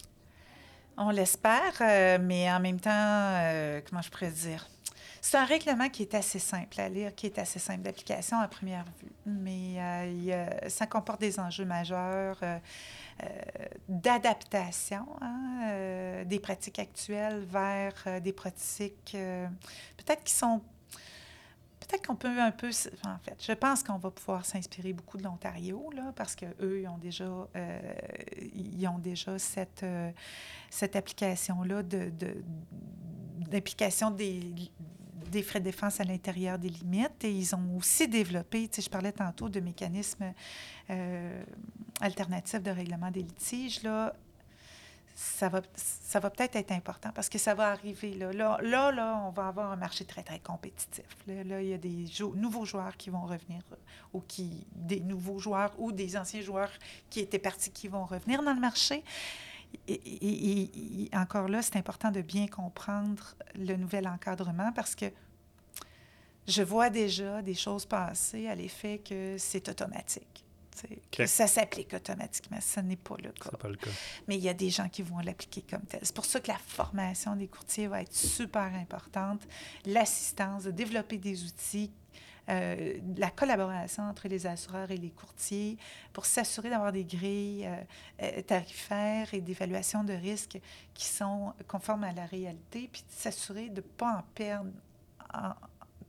On l'espère, euh, mais en même temps, euh, comment je pourrais dire? C'est un règlement qui est assez simple à lire, qui est assez simple d'application à première vue, mais euh, il ça comporte des enjeux majeurs euh, euh, d'adaptation hein, euh, des pratiques actuelles vers euh, des pratiques euh, peut-être qui sont Peut-être qu'on peut un peu, en fait, je pense qu'on va pouvoir s'inspirer beaucoup de l'Ontario, là, parce qu'eux, ils ont déjà, euh, ils ont déjà cette, euh, cette application-là de, d'implication des, des frais de défense à l'intérieur des limites. Et ils ont aussi développé, tu sais, je parlais tantôt de mécanismes euh, alternatifs de règlement des litiges, là. Ça va, ça va peut-être être important parce que ça va arriver. Là. Là, là, là, on va avoir un marché très, très compétitif. Là, là, il y a des nouveaux joueurs qui vont revenir, ou qui, des nouveaux joueurs ou des anciens joueurs qui étaient partis qui vont revenir dans le marché. Et encore là, c'est important de bien comprendre le nouvel encadrement parce que je vois déjà des choses passer à l'effet que c'est automatique. Ça s'applique automatiquement. Ce n'est pas le cas. C'est pas le cas. Mais il y a des gens qui vont l'appliquer comme tel. C'est pour ça que la formation des courtiers va être super importante. L'assistance, de développer des outils, euh, la collaboration entre les assureurs et les courtiers pour s'assurer d'avoir des grilles euh, euh, tarifaires et d'évaluation de risques qui sont conformes à la réalité, puis s'assurer de ne pas en perdre en,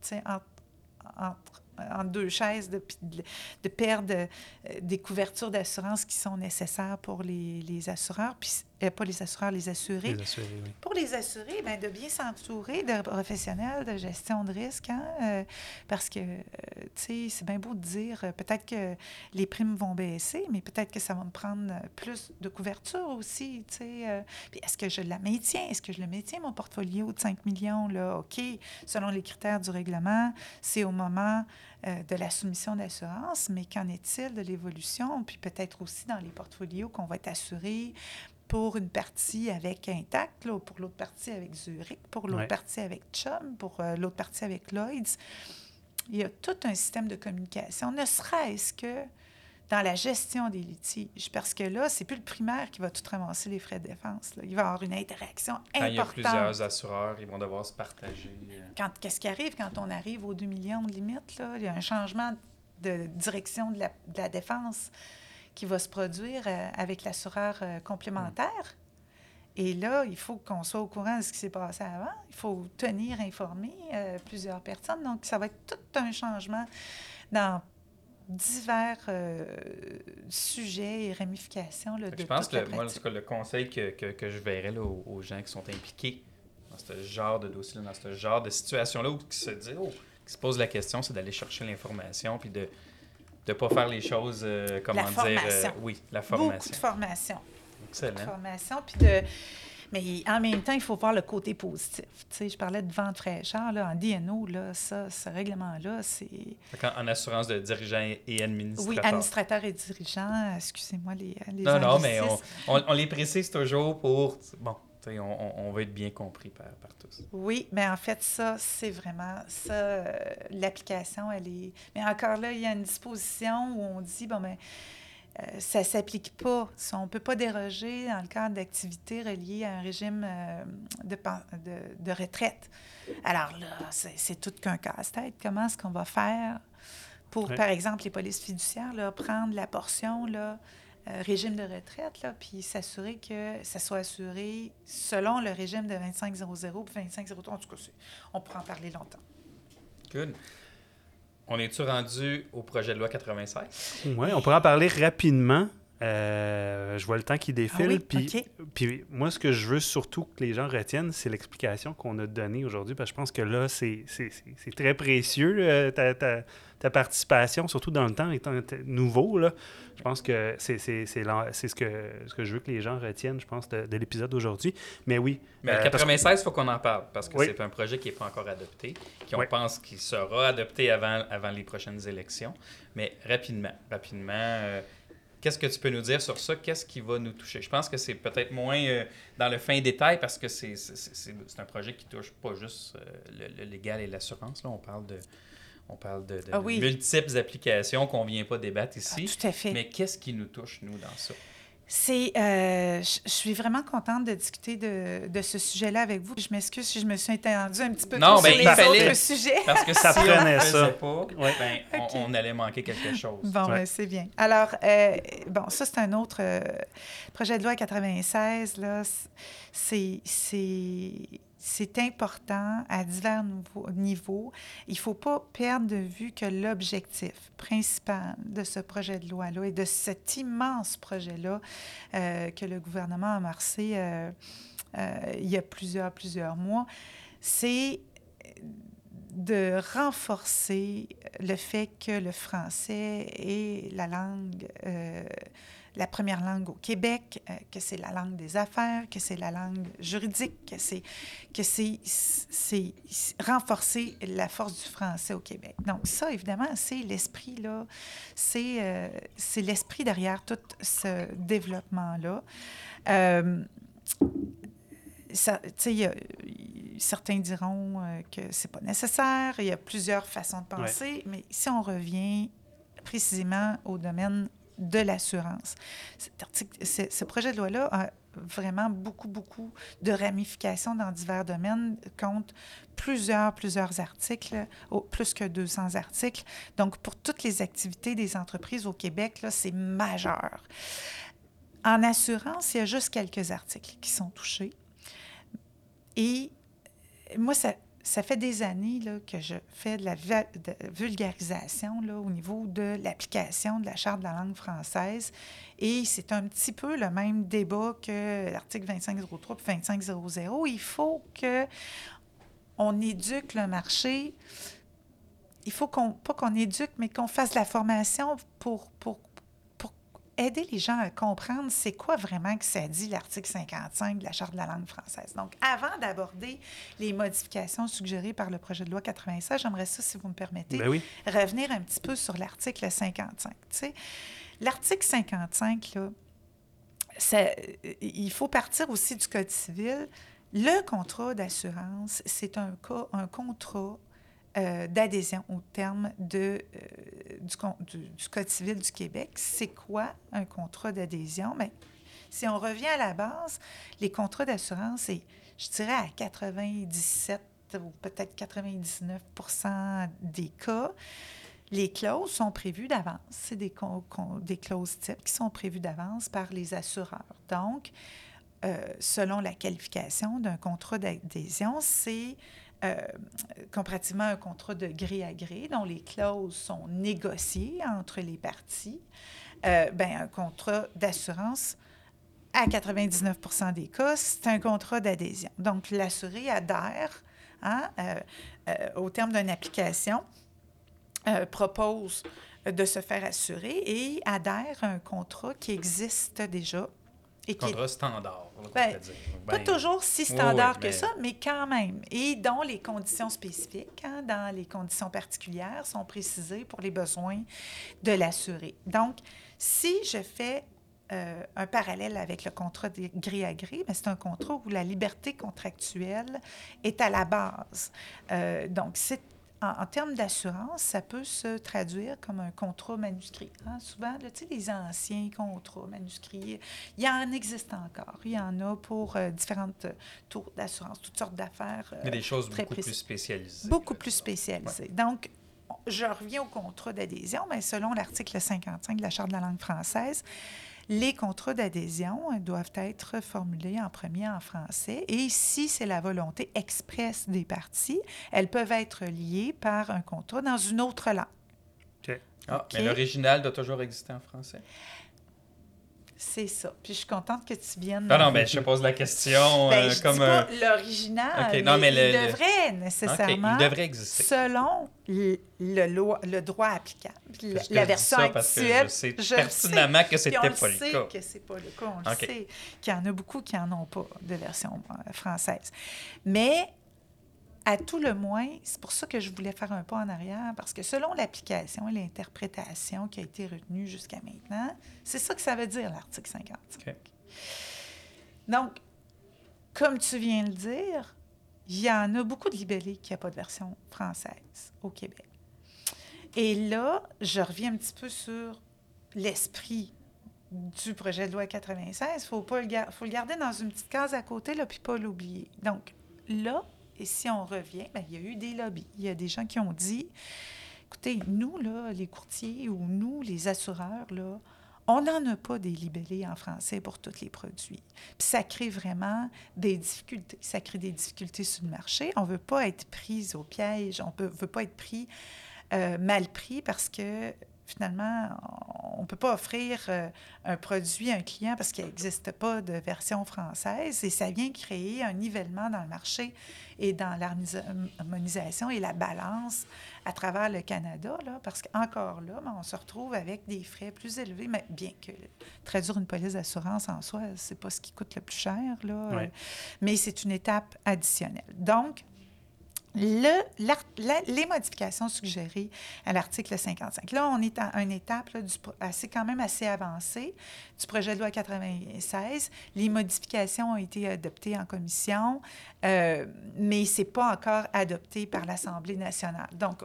tu sais, en- en deux chaises, de, de, de perdre euh, des couvertures d'assurance qui sont nécessaires pour les, les assureurs, puis euh, pas les assureurs, les assurés. Les assurés, oui. Pour les assurés, ben, de bien s'entourer de professionnels de gestion de risque, hein, euh, parce que, euh, tu sais, c'est bien beau de dire, euh, peut-être que les primes vont baisser, mais peut-être que ça va me prendre plus de couverture aussi, tu sais. puis est-ce que je la maintiens? Est-ce que je le maintiens, mon portfolio de 5 millions, là? OK, selon les critères du règlement, c'est au moment de la soumission d'assurance, mais qu'en est-il de l'évolution? Puis peut-être aussi dans les portfolios qu'on va être assuré pour une partie avec Intact, là, pour l'autre partie avec Zurich, pour l'autre Ouais. partie avec Chum, pour euh, l'autre partie avec Lloyds. Il y a tout un système de communication, ne serait-ce que dans la gestion des litiges, parce que là, c'est plus le primaire qui va tout ramasser les frais de défense. là. Il va y avoir une interaction Quand il y a importante. plusieurs assureurs, ils vont devoir se partager. euh, Quand, qu'est-ce qui arrive quand on arrive aux 2 millions de limites? Là? Il y a un changement de direction de la, de la défense qui va se produire euh, avec l'assureur euh, complémentaire. Et là, il faut qu'on soit au courant de ce qui s'est passé avant. Il faut tenir informé euh, plusieurs personnes. Donc, ça va être tout un changement dans divers euh, sujets et ramifications là, de je pense que le- moi, en pratique. tout cas, le conseil que, que, que je verrais là, aux, aux gens qui sont impliqués dans ce genre de dossier, dans ce genre de situation-là, ou qui se disent, oh, qui se posent la question, c'est d'aller chercher l'information, puis de, de ne pas faire les choses, euh, comment La dire... euh, formation. oui, la Beaucoup formation. de formation. Excellent. formation, puis de... Mais en même temps, il faut voir le côté positif. Tu sais, je parlais de vente fraîcheur, là, en DNO, là, ça, ce règlement-là, c'est... En, assurance de dirigeant et et administrateur. Oui, administrateur et dirigeant, excusez-moi les, les Non, non, mais on, on, on les précise toujours pour... Bon, on, on, va être bien compris par, par tous. Oui, mais en fait, ça, c'est vraiment ça. euh, L'application, elle est. Mais encore là, il y a une disposition où on dit, bon, ben, euh, ça ne s'applique pas. On ne peut pas déroger dans le cadre d'activités reliées à un régime euh, de, de, de retraite. Alors là, c'est c'est tout qu'un casse-tête. Comment est-ce qu'on va faire pour, Ouais. par exemple, les polices fiduciaires, là, prendre la portion, là, euh, régime de retraite, là, puis s'assurer que ça soit assuré selon le régime de 2500 puis 2503. En tout cas, on pourra en parler longtemps. Good. On est-tu rendu au projet de loi 96? Oui, on pourra en parler rapidement. Euh, je vois le temps qui défile. Ah oui? puis, moi, ce que je veux surtout que les gens retiennent, c'est l'explication qu'on a donnée aujourd'hui, parce que je pense que là, c'est c'est- c'est- c'est très précieux, euh, ta, ta- ta participation, surtout dans le temps étant nouveau. Là. Je pense que c'est c'est- c'est l'en- c'est ce que, ce que je veux que les gens retiennent, je pense, de, de l'épisode d'aujourd'hui. Mais oui. Mais euh, le parce que- 96, il faut qu'on en parle parce que Oui. c'est un projet qui n'est pas encore adopté, qu'on Oui. pense qu'il sera adopté avant, avant les prochaines élections. Mais rapidement, rapidement, euh, qu'est-ce que tu peux nous dire sur ça? Qu'est-ce qui va nous toucher? Je pense que c'est peut-être moins euh, dans le fin détail parce que c'est c'est- c'est- c'est un projet qui touche pas juste euh, le, le légal et l'assurance. Là, on parle de, on parle de, de- Ah de multiples applications qu'on ne vient pas débattre Ah, ici. tout à fait. Mais qu'est-ce qui nous touche, nous, dans ça? C'est, euh, je suis vraiment contente de discuter de, de ce sujet-là avec vous. Je m'excuse si je me suis étendue un petit peu Non, trop ben, sur il les fallait. autres sujets. Parce que Ça si prenait ça. pas, Ouais. ben, on- on, allait manquer quelque chose. Bon, Ouais. ben, c'est bien. Alors, euh, bon, ça, c'est un autre euh, projet de loi 96. Là, c'est, c'est, c'est important à divers niveaux. Il ne faut pas perdre de vue que l'objectif principal de ce projet de loi-là et de cet immense projet-là euh, que le gouvernement a amorcé euh, euh, il y a plusieurs, plusieurs mois, c'est de renforcer le fait que le français est la langue, la première langue au Québec, euh, que c'est la langue des affaires, que c'est la langue juridique, que c'est que c'est c'est renforcer la force du français au Québec. Donc ça, évidemment, c'est l'esprit là, c'est euh, c'est l'esprit derrière tout ce développement là. Euh, ça, y a- certains diront euh, que c'est pas nécessaire. Il y a plusieurs façons de penser, mais si on revient précisément au domaine de l'assurance, ce, projet de loi-là a vraiment beaucoup, beaucoup de ramifications dans divers domaines, compte plusieurs, plusieurs articles, plus que 200 articles. Donc, pour toutes les activités des entreprises au Québec, c'est majeur. En assurance, il y a juste quelques articles qui sont touchés. Et moi, ça, ça fait des années que je fais de la vulgarisation au niveau de l'application de la Charte de la langue française. Et c'est un petit peu le même débat que l'article 2503 et 2500. Il faut que on éduque le marché. Il faut qu'on, pas qu'on éduque, mais qu'on fasse de la formation pour, pour aider les gens à comprendre c'est quoi vraiment que ça dit l'article 55 de la Charte de la langue française. Donc, avant d'aborder les modifications suggérées par le projet de loi 96, j'aimerais ça, si vous me permettez, Ben oui. revenir un petit peu sur l'article 55. Tu sais, l'article 55, là, ça- il faut partir aussi du Code civil. Le contrat d'assurance, c'est un, cas, un contrat euh, d'adhésion au terme de, euh, du, Code civil du Québec. C'est quoi un contrat d'adhésion? Mais si on revient à la base, les contrats d'assurance, c'est, je dirais, à 97 ou peut-être 99% des cas, les clauses sont prévues d'avance. C'est des clauses types qui sont prévues d'avance par les assureurs. Donc, euh, selon la qualification d'un contrat d'adhésion, c'est euh, comparativement un contrat de gré à gré, dont les clauses sont négociées entre les parties. Euh, ben, un contrat d'assurance, à 99 des cas, c'est un contrat d'adhésion. Donc, l'assuré adhère hein, euh, au terme d'une application, propose de se faire assurer et adhèrent à un contrat qui existe déjà. Et Contrat standard. on Ben, dire. pas Ben, toujours si standard oui, que mais- ça, mais quand même. Et dont les conditions spécifiques, hein, dans les conditions particulières, sont précisées pour les besoins de l'assuré. Donc, si je fais euh, un parallèle avec le contrat de gré à gré, mais c'est un contrat où la liberté contractuelle est à la base. Euh, donc, c'est en, en termes d'assurance, ça peut se traduire comme un contrat manuscrit. hein. Souvent, là, tu sais, les anciens contrats manuscrits, il y en existe encore. Il y en a pour euh, différentes euh, tours d'assurance, toutes sortes d'affaires. euh, Mais des choses très beaucoup précis. plus spécialisées. Beaucoup plus spécialisées. Donc, je reviens au contrat d'adhésion, mais selon l'article 55 de la Charte de la langue française, les contrats d'adhésion doivent être formulés en premier en français et si c'est la volonté expresse des parties, elles peuvent être liées par un contrat dans une autre langue. Ah, OK. mais l'original doit toujours exister en français. C'est ça. Puis je suis contente que tu viennes. Non, non, mais je te pose la question Ben, euh, je comme pas l'original, non, mais mais, le- il devrait nécessairement, il devrait exister. selon le, le loi- le droit applicable, la, que la je version ça parce que actuelle. je sais je pertinemment que c'était on pas le le sait cas. que c'est pas le cas. On le sait qu'il y en a beaucoup qui n'en ont pas de version euh, française. Mais à tout le moins, c'est pour ça que je voulais faire un pas en arrière, parce que selon l'application et l'interprétation qui a été retenue jusqu'à maintenant, c'est ça que ça veut dire, l'article 50. OK. Donc, comme tu viens de le dire, il y en a beaucoup de libellés qui n'ont pas de version française au Québec. Et là, je reviens un petit peu sur l'esprit du projet de loi 96. Il faut, pas le faut le garder dans une petite case à côté, là, puis pas l'oublier. Donc, là, et si on revient, bien, il y a eu des lobbies. Il y a des gens qui ont dit, écoutez, nous, là, les courtiers ou nous, les assureurs, là, on n'en a pas des libellés en français pour tous les produits. Puis ça crée vraiment des difficultés. Ça crée des difficultés sur le marché. On ne veut pas être pris au piège. On ne veut pas être pris euh, mal pris parce que finalement, on ne peut pas offrir euh, un produit à un client parce qu'il n'existe pas de version française et ça vient créer un nivellement dans le marché et dans l'harmonisation et la balance à travers le Canada, là, parce qu'encore là, ben, on se retrouve avec des frais plus élevés, mais bien que traduire une police d'assurance en soi, c'est pas ce qui coûte le plus cher, là, euh, mais c'est une étape additionnelle. Donc, le, la- les modifications suggérées à l'article 55. Là, on est à une étape là, du, assez, quand même assez avancée du projet de loi 96. Les modifications ont été adoptées en commission, euh, mais ce n'est pas encore adopté par l'Assemblée nationale. Donc,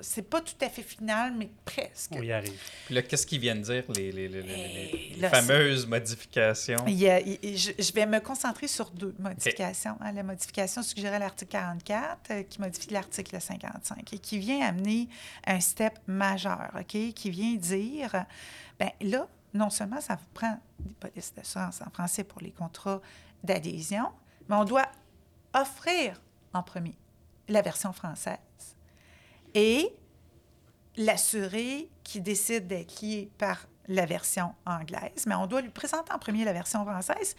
ce n'est pas tout à fait final, mais presque. On y arrive. Puis là, qu'est-ce qu'ils viennent dire, les, les, les, les- les- Eh, là, fameuses modifications? Il y a- il- il- je, je vais me concentrer sur deux modifications. hein. La modification suggérée à l'article 44, euh, qui modifie l'article 55 et qui vient amener un step majeur, OK? Qui vient dire, ben là, non seulement ça vous prend des polices d'assurance en français pour les contrats d'adhésion, mais on doit offrir en premier la version française. Et l'assuré qui décide d'être lié par la version anglaise, mais on doit lui présenter en premier la version française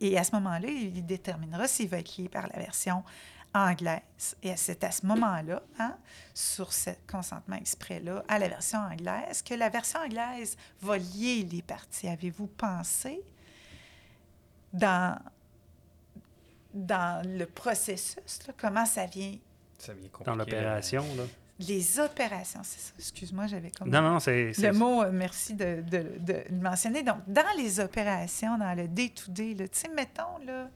et, à ce moment-là, il déterminera s'il va être lié par la version anglaise. Et c'est à ce moment-là, hein, sur ce consentement exprès-là, à la version anglaise, que la version anglaise va lier les parties. Avez-vous pensé dans, dans le processus, là, comment ça vient? Ça vient Dans compliqué, l'opération, là. les opérations, c'est ça. Excuse-moi, j'avais comme... Non, non, c'est... Le mot, euh, merci de, de- de le mentionner. Donc, dans les opérations, dans le day-to-day, tu sais, mettons, là,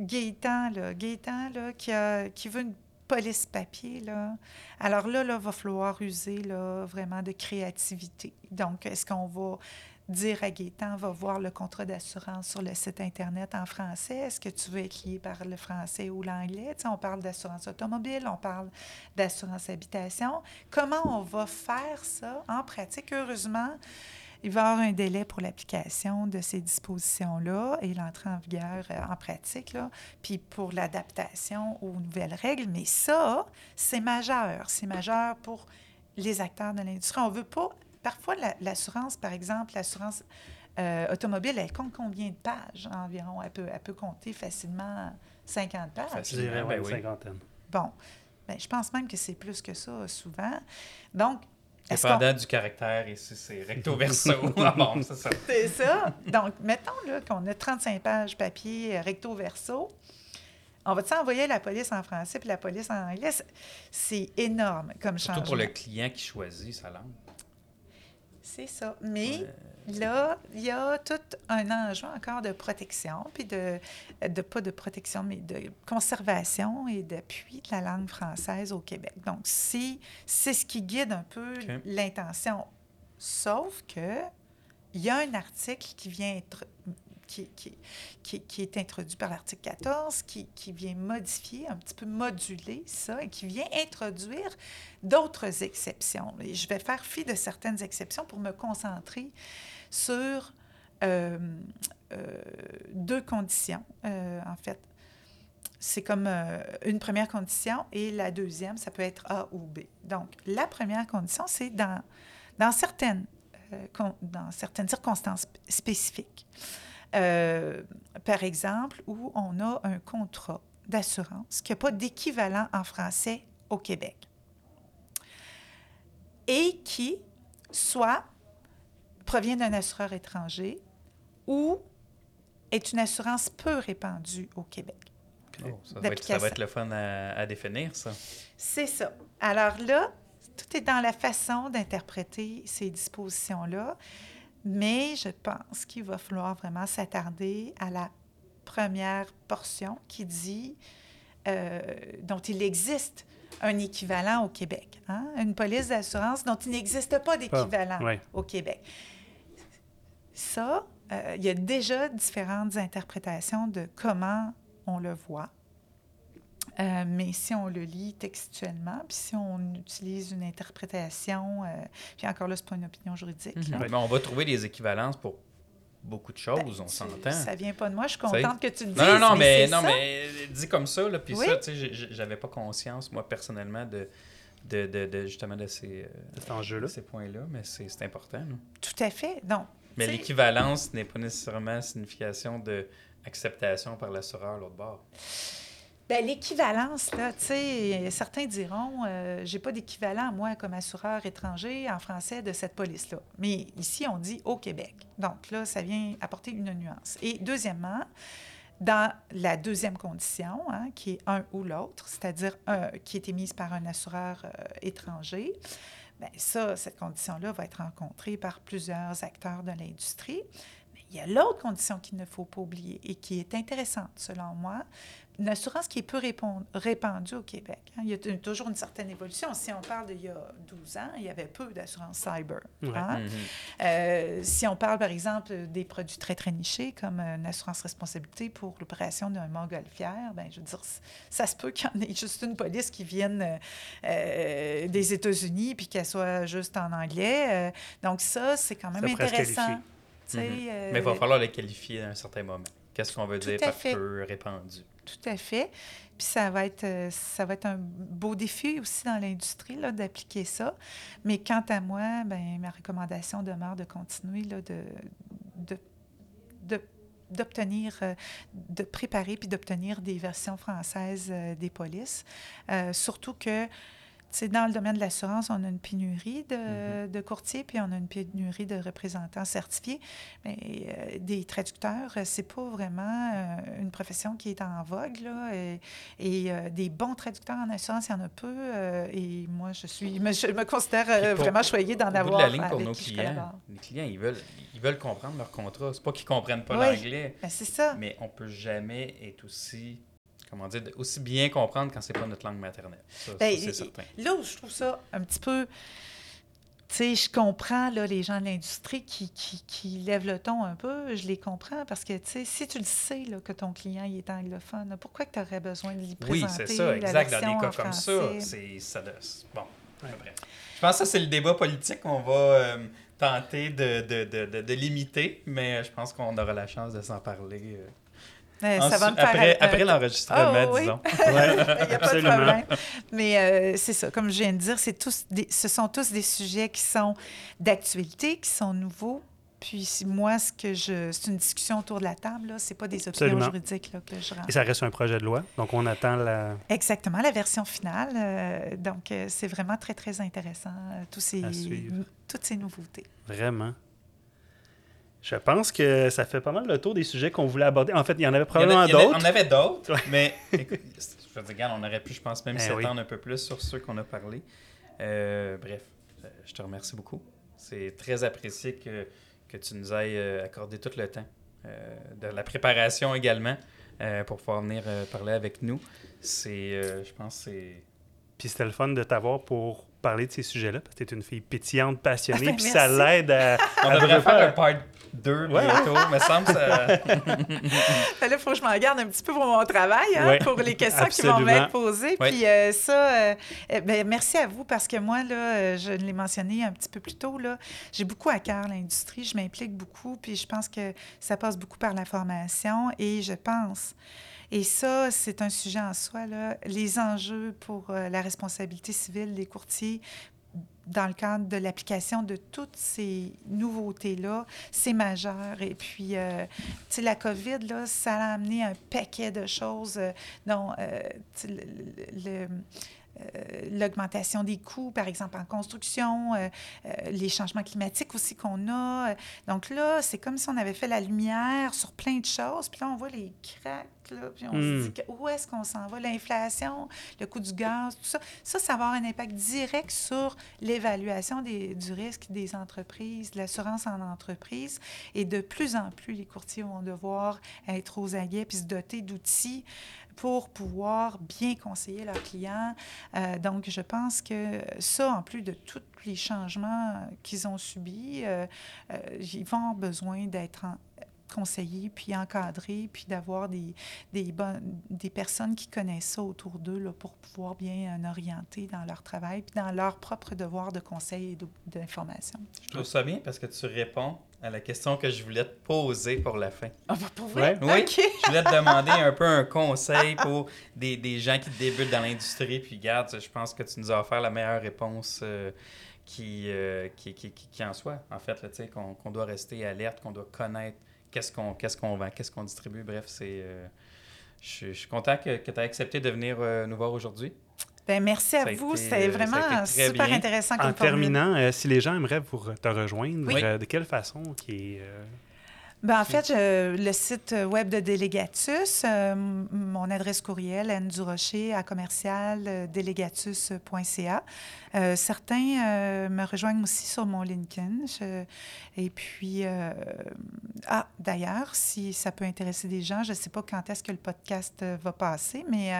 Gaétan, là, qui, a- qui veut une police papier. Alors là, là, va falloir user, là, vraiment de créativité. Donc, est-ce qu'on va dire à Gaétan, va voir le contrat d'assurance sur le site Internet en français? Est-ce que tu veux lié par le français ou l'anglais? On parle d'assurance automobile, on parle d'assurance habitation. Comment on va faire ça en pratique? Heureusement, il va y avoir un délai pour l'application de ces dispositions-là et l'entrée en vigueur euh, en pratique, là, puis pour l'adaptation aux nouvelles règles. Mais ça, c'est majeur. C'est majeur pour les acteurs de l'industrie. On ne veut pas... Parfois, la- l'assurance, par exemple, l'assurance euh, automobile, elle compte combien de pages environ? Elle peut, elle peut compter facilement 50 pages. Je Facile. dirais, Ben ouais, oui. une cinquantaine. Bon, ben, je pense même que c'est plus que ça souvent. Donc, Dépendant du caractère, ici, c'est recto verso. ah bon, c'est ça. C'est ça. Donc, mettons là, qu'on a 35 pages papier euh, recto verso. On va envoyer la police en français puis la police en anglais? C'est- énorme comme Surtout changement. pour le client qui choisit sa langue. C'est ça. Mais là, il y a tout un enjeu encore de protection, puis de, de pas de protection, mais de conservation et d'appui de la langue française au Québec. Donc, c'est c'est ce qui guide un peu l'intention. Sauf que il y a un article qui vient être qui, est introduit par l'article 14, qui, vient modifier, un petit peu moduler ça, et qui vient introduire d'autres exceptions. Et je vais faire fi de certaines exceptions pour me concentrer sur euh, euh, deux conditions, euh, en fait. C'est comme une première condition et la deuxième, ça peut être A ou B. Donc, la première condition, c'est dans, certaines, dans certaines circonstances sp- spécifiques. Euh, par exemple, où on a un contrat d'assurance qui n'a pas d'équivalent en français au Québec et qui soit provient d'un assureur étranger ou est une assurance peu répandue au Québec. oh, ça, va être, ça va être le fun à, à définir, ça. C'est ça. Alors là, tout est dans la façon d'interpréter ces dispositions-là, mais je pense qu'il va falloir vraiment s'attarder à la première portion qui dit, euh, dont il existe un équivalent au Québec, hein? une police d'assurance dont il n'existe pas d'équivalent ouais. au Québec. Ça, euh, il y a déjà différentes interprétations de comment on le voit. Euh, mais si on le lit textuellement, puis si on utilise une interprétation, euh, puis encore là, ce n'est pas une opinion juridique. Mhm. là. Mais on va trouver des équivalences pour beaucoup de choses, Ben, on tu- s'entend. Ça vient pas de moi, je suis contente que tu le dises. Non, non, non, mais, non, ça. mais dit comme ça, là, puis Oui. ça, tu sais, j'avais pas conscience, moi, personnellement, de, de, de, de- justement de ces, euh, ces points-là, mais c'est important. là. Tout à fait. Donc, Mais l'équivalence n'est pas nécessairement signification de acceptation par l'assureur l'autre bord. Ben, l'équivalence, tu sais, certains diront, euh, j'ai pas d'équivalent, moi, comme assureur étranger en français de cette police-là. Mais ici, on dit au Québec. Donc là, ça vient apporter une nuance. Et deuxièmement, dans la deuxième condition, hein, qui est un ou l'autre, c'est-à-dire un qui est émise par un assureur euh, étranger, bien ça, cette condition-là va être rencontrée par plusieurs acteurs de l'industrie. Mais il y a l'autre condition qu'il ne faut pas oublier et qui est intéressante, selon moi, une assurance qui est peu répandue au Québec. hein. Il y a toujours une certaine évolution. Si on parle d'il y a 12 ans, il y avait peu d'assurance cyber. Ouais. hein. Mhm. Euh, si on parle, par exemple, des produits très, très nichés, comme une assurance responsabilité pour l'opération d'un montgolfière, ben, je veux dire, ça se peut qu'il y en ait juste une police qui vienne euh, euh, des États-Unis puis qu'elle soit juste en anglais. Euh, donc ça, c'est quand même Ça intéressant. sais, Mhm. euh, Mais il va falloir le qualifier à un certain moment. Qu'est-ce qu'on veut Tout dire par fait. peu répandu? Tout à fait. Puis ça va être, euh, ça va être un beau défi aussi dans l'industrie d'appliquer ça. Mais quant à moi, ben, ma recommandation demeure de continuer là, de, de, d'obtenir, euh, de préparer puis d'obtenir des versions françaises euh, des polices. Surtout que, dans le domaine de l'assurance, on a une pénurie de, de courtiers puis on a une pénurie de représentants certifiés. Mais euh, des traducteurs, euh, c'est pas vraiment euh, une profession qui est en vogue. Là, et et, euh, des bons traducteurs en assurance, il y en a peu. et moi, je suis, me- je me considère pour- vraiment choyée d'en bout de avoir la ligne, pour nos clients, les clients, ils veulent, ils veulent comprendre leur contrat. C'est pas qu'ils comprennent pas Oui. l'anglais, Ben, c'est ça. mais on peut jamais être aussi, comment dire, aussi bien comprendre quand c'est pas notre langue maternelle. Ça, ça, Ben, c'est certain. Là où je trouve ça un petit peu. Tu sais, je comprends là, les gens de l'industrie qui, qui, qui lèvent le ton un peu. Je les comprends parce que, tu sais, si tu le sais là, que ton client il est anglophone, pourquoi que tu aurais besoin de lui Oui, présenter c'est ça, exact. Dans des cas comme ça, français? c'est ça. Bon, bref. Je pense que ça, c'est le débat politique qu'on va euh, tenter de, de, de, de, de limiter, mais je pense qu'on aura la chance de s'en parler. euh, Euh, ça va me après l'enregistrement, Ah, oui. disons. Il n'y a pas de problème. Mais euh, c'est ça, comme je viens de dire, c'est tous des- ce sont tous des sujets qui sont d'actualité, qui sont nouveaux, Puis si- moi, ce que je, c'est une discussion autour de la table, là, c'est pas des opinions Absolument. juridiques là, que je rends. Et ça reste un projet de loi. Donc, on attend la. Exactement, la version finale. euh, donc, c'est vraiment très, très intéressant, tous ces, toutes ces nouveautés. Vraiment. Je pense que ça fait pas mal le tour des sujets qu'on voulait aborder. En fait, il y en avait probablement il y en d'autres. On avait d'autres, mais écoute, je veux dire, regarde, on aurait pu, je pense, même Eh s'étendre oui. un peu plus sur ceux qu'on a parlé. Euh, bref, euh, je te remercie beaucoup. C'est très apprécié que, que tu nous aies euh, accordé tout le temps. euh, de la préparation également euh, pour pouvoir venir parler avec nous. C'est, je pense, que c'est Puis c'était le fun de t'avoir pour parler de ces sujets-là, parce que t'es une fille pétillante, passionnée, Ah ben, puis ça l'aide à... On à devrait faire un part 2 Ouais. bientôt, me semble. Ça... Là, il faut que je m'en garde un petit peu pour mon travail, hein, Ouais, pour les questions qui vont m'être posées. Ouais. Puis euh, ça, euh, eh ben, merci à vous parce que moi, là, euh, je l'ai mentionné un petit peu plus tôt, là, j'ai beaucoup à cœur l'industrie, je m'implique beaucoup, puis je pense que ça passe beaucoup par la formation et je pense, et ça, c'est un sujet en soi, là, les enjeux pour euh, la responsabilité civile des courtiers dans le cadre de l'application de toutes ces nouveautés-là, c'est majeur. Et puis, euh, la COVID, là, ça a amené un paquet de choses, euh, dont euh, le- l'augmentation des coûts, par exemple en construction, euh, euh, les changements climatiques aussi qu'on a. Donc là, c'est comme si on avait fait la lumière sur plein de choses, puis là, on voit les cracks, là, puis on Hmm. se dit que- où est-ce qu'on s'en va, l'inflation, le coût du gaz, tout ça. Ça, ça va avoir un impact direct sur l'évaluation des- du risque des entreprises, de l'assurance en entreprise. Et de plus en plus, les courtiers vont devoir être aux aguets puis se doter d'outils pour pouvoir bien conseiller leurs clients. Euh, donc, je pense que ça, en plus de tous les changements qu'ils ont subis, euh, euh, ils vont avoir besoin d'être conseillés, puis encadrés, puis d'avoir des, des, bonnes, des personnes qui connaissent ça autour d'eux là, pour pouvoir bien euh, orienter dans leur travail, puis dans leur propre devoir de conseil et de- d'information. Je trouve ça bien parce que tu réponds à la question que je voulais te poser pour la fin. Ah, bah, pour vrai? Ouais. Oui. OK. Je voulais te demander un peu un conseil pour des, des gens qui débutent dans l'industrie. Puis, garde, je pense que tu nous as offert la meilleure réponse euh, qui, euh, qui, qui, qui- qui en soit. En fait, là, tu sais, qu'on qu'on doit rester alerte, qu'on doit connaître qu'est-ce qu'on qu'est-ce qu'on vend, qu'est-ce qu'on distribue. Bref, c'est. euh, je, suis- je suis content que, tu aies accepté de venir euh, nous voir aujourd'hui. Ben, merci à vous. C'était euh, vraiment super bien. intéressant En comme formule. terminant, euh, si les gens aimeraient vous te rejoindre, Oui. euh, de quelle façon qui est... euh, Ben, en fait, je- le site web de Délégatus, euh, mon adresse courriel, ndurocher à commercial euh, délégatus.ca. Euh, certains euh, me rejoignent aussi sur mon LinkedIn. Je- et puis, ah, d'ailleurs, si ça peut intéresser des gens, je ne sais pas quand est-ce que le podcast va passer, mais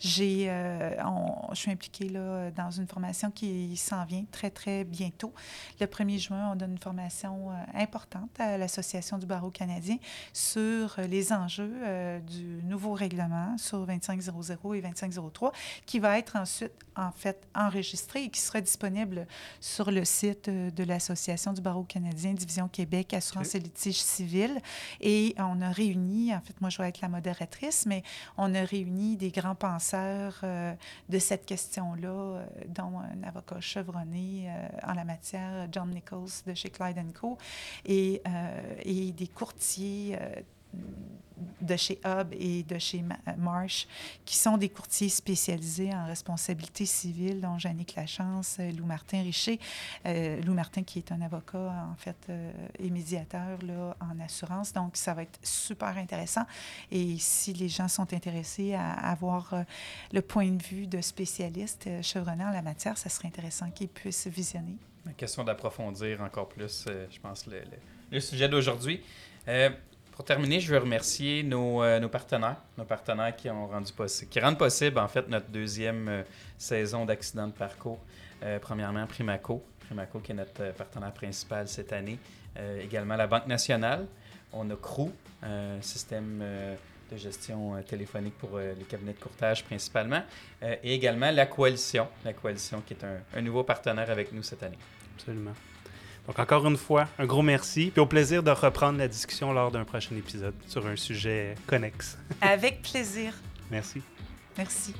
j'ai, je suis impliquée là, dans une formation qui s'en vient très, très bientôt. Le 1er juin, on donne une formation importante à l'Association du barreau canadien sur euh, les enjeux euh, du nouveau règlement sur 2500 et 2503, qui va être ensuite, en fait, enregistré et qui sera disponible sur le site euh, de l'Association du barreau canadien, Division Québec, Assurance et litiges civils. Et on a réuni, en fait, moi, je vais être la modératrice, mais on a réuni des grands penseurs euh, de cette question-là, dont un avocat chevronné euh, en la matière, John Nichols de chez Clyde Co, et, et des courtiers euh, de chez Hub et de chez Ma- Marsh, qui sont des courtiers spécialisés en responsabilité civile, dont Jannick Lachance, euh, Lou Martin Richer. Euh, Lou Martin, qui est un avocat, en fait, euh, et médiateur là, en assurance. Donc, ça va être super intéressant. Et si les gens sont intéressés à avoir euh, le point de vue de spécialistes euh, chevronnés en la matière, ça serait intéressant qu'ils puissent visionner. La question d'approfondir encore plus, euh, je pense, le, le- le sujet d'aujourd'hui. Euh, pour terminer, je veux remercier nos, euh, nos partenaires, nos partenaires qui ont rendu possible, qui rendent possible en fait notre deuxième euh, saison d'accident de parcours. Premièrement, Primaco, Primaco qui est notre partenaire principal cette année. Également la Banque nationale. On a Crew, un système de gestion téléphonique pour les cabinets de courtage principalement. Et également la Coalition, la Coalition qui est un nouveau partenaire avec nous cette année. Absolument. Donc, encore une fois, un gros merci. Puis au plaisir de reprendre la discussion lors d'un prochain épisode sur un sujet connexe. Avec plaisir. Merci. Merci.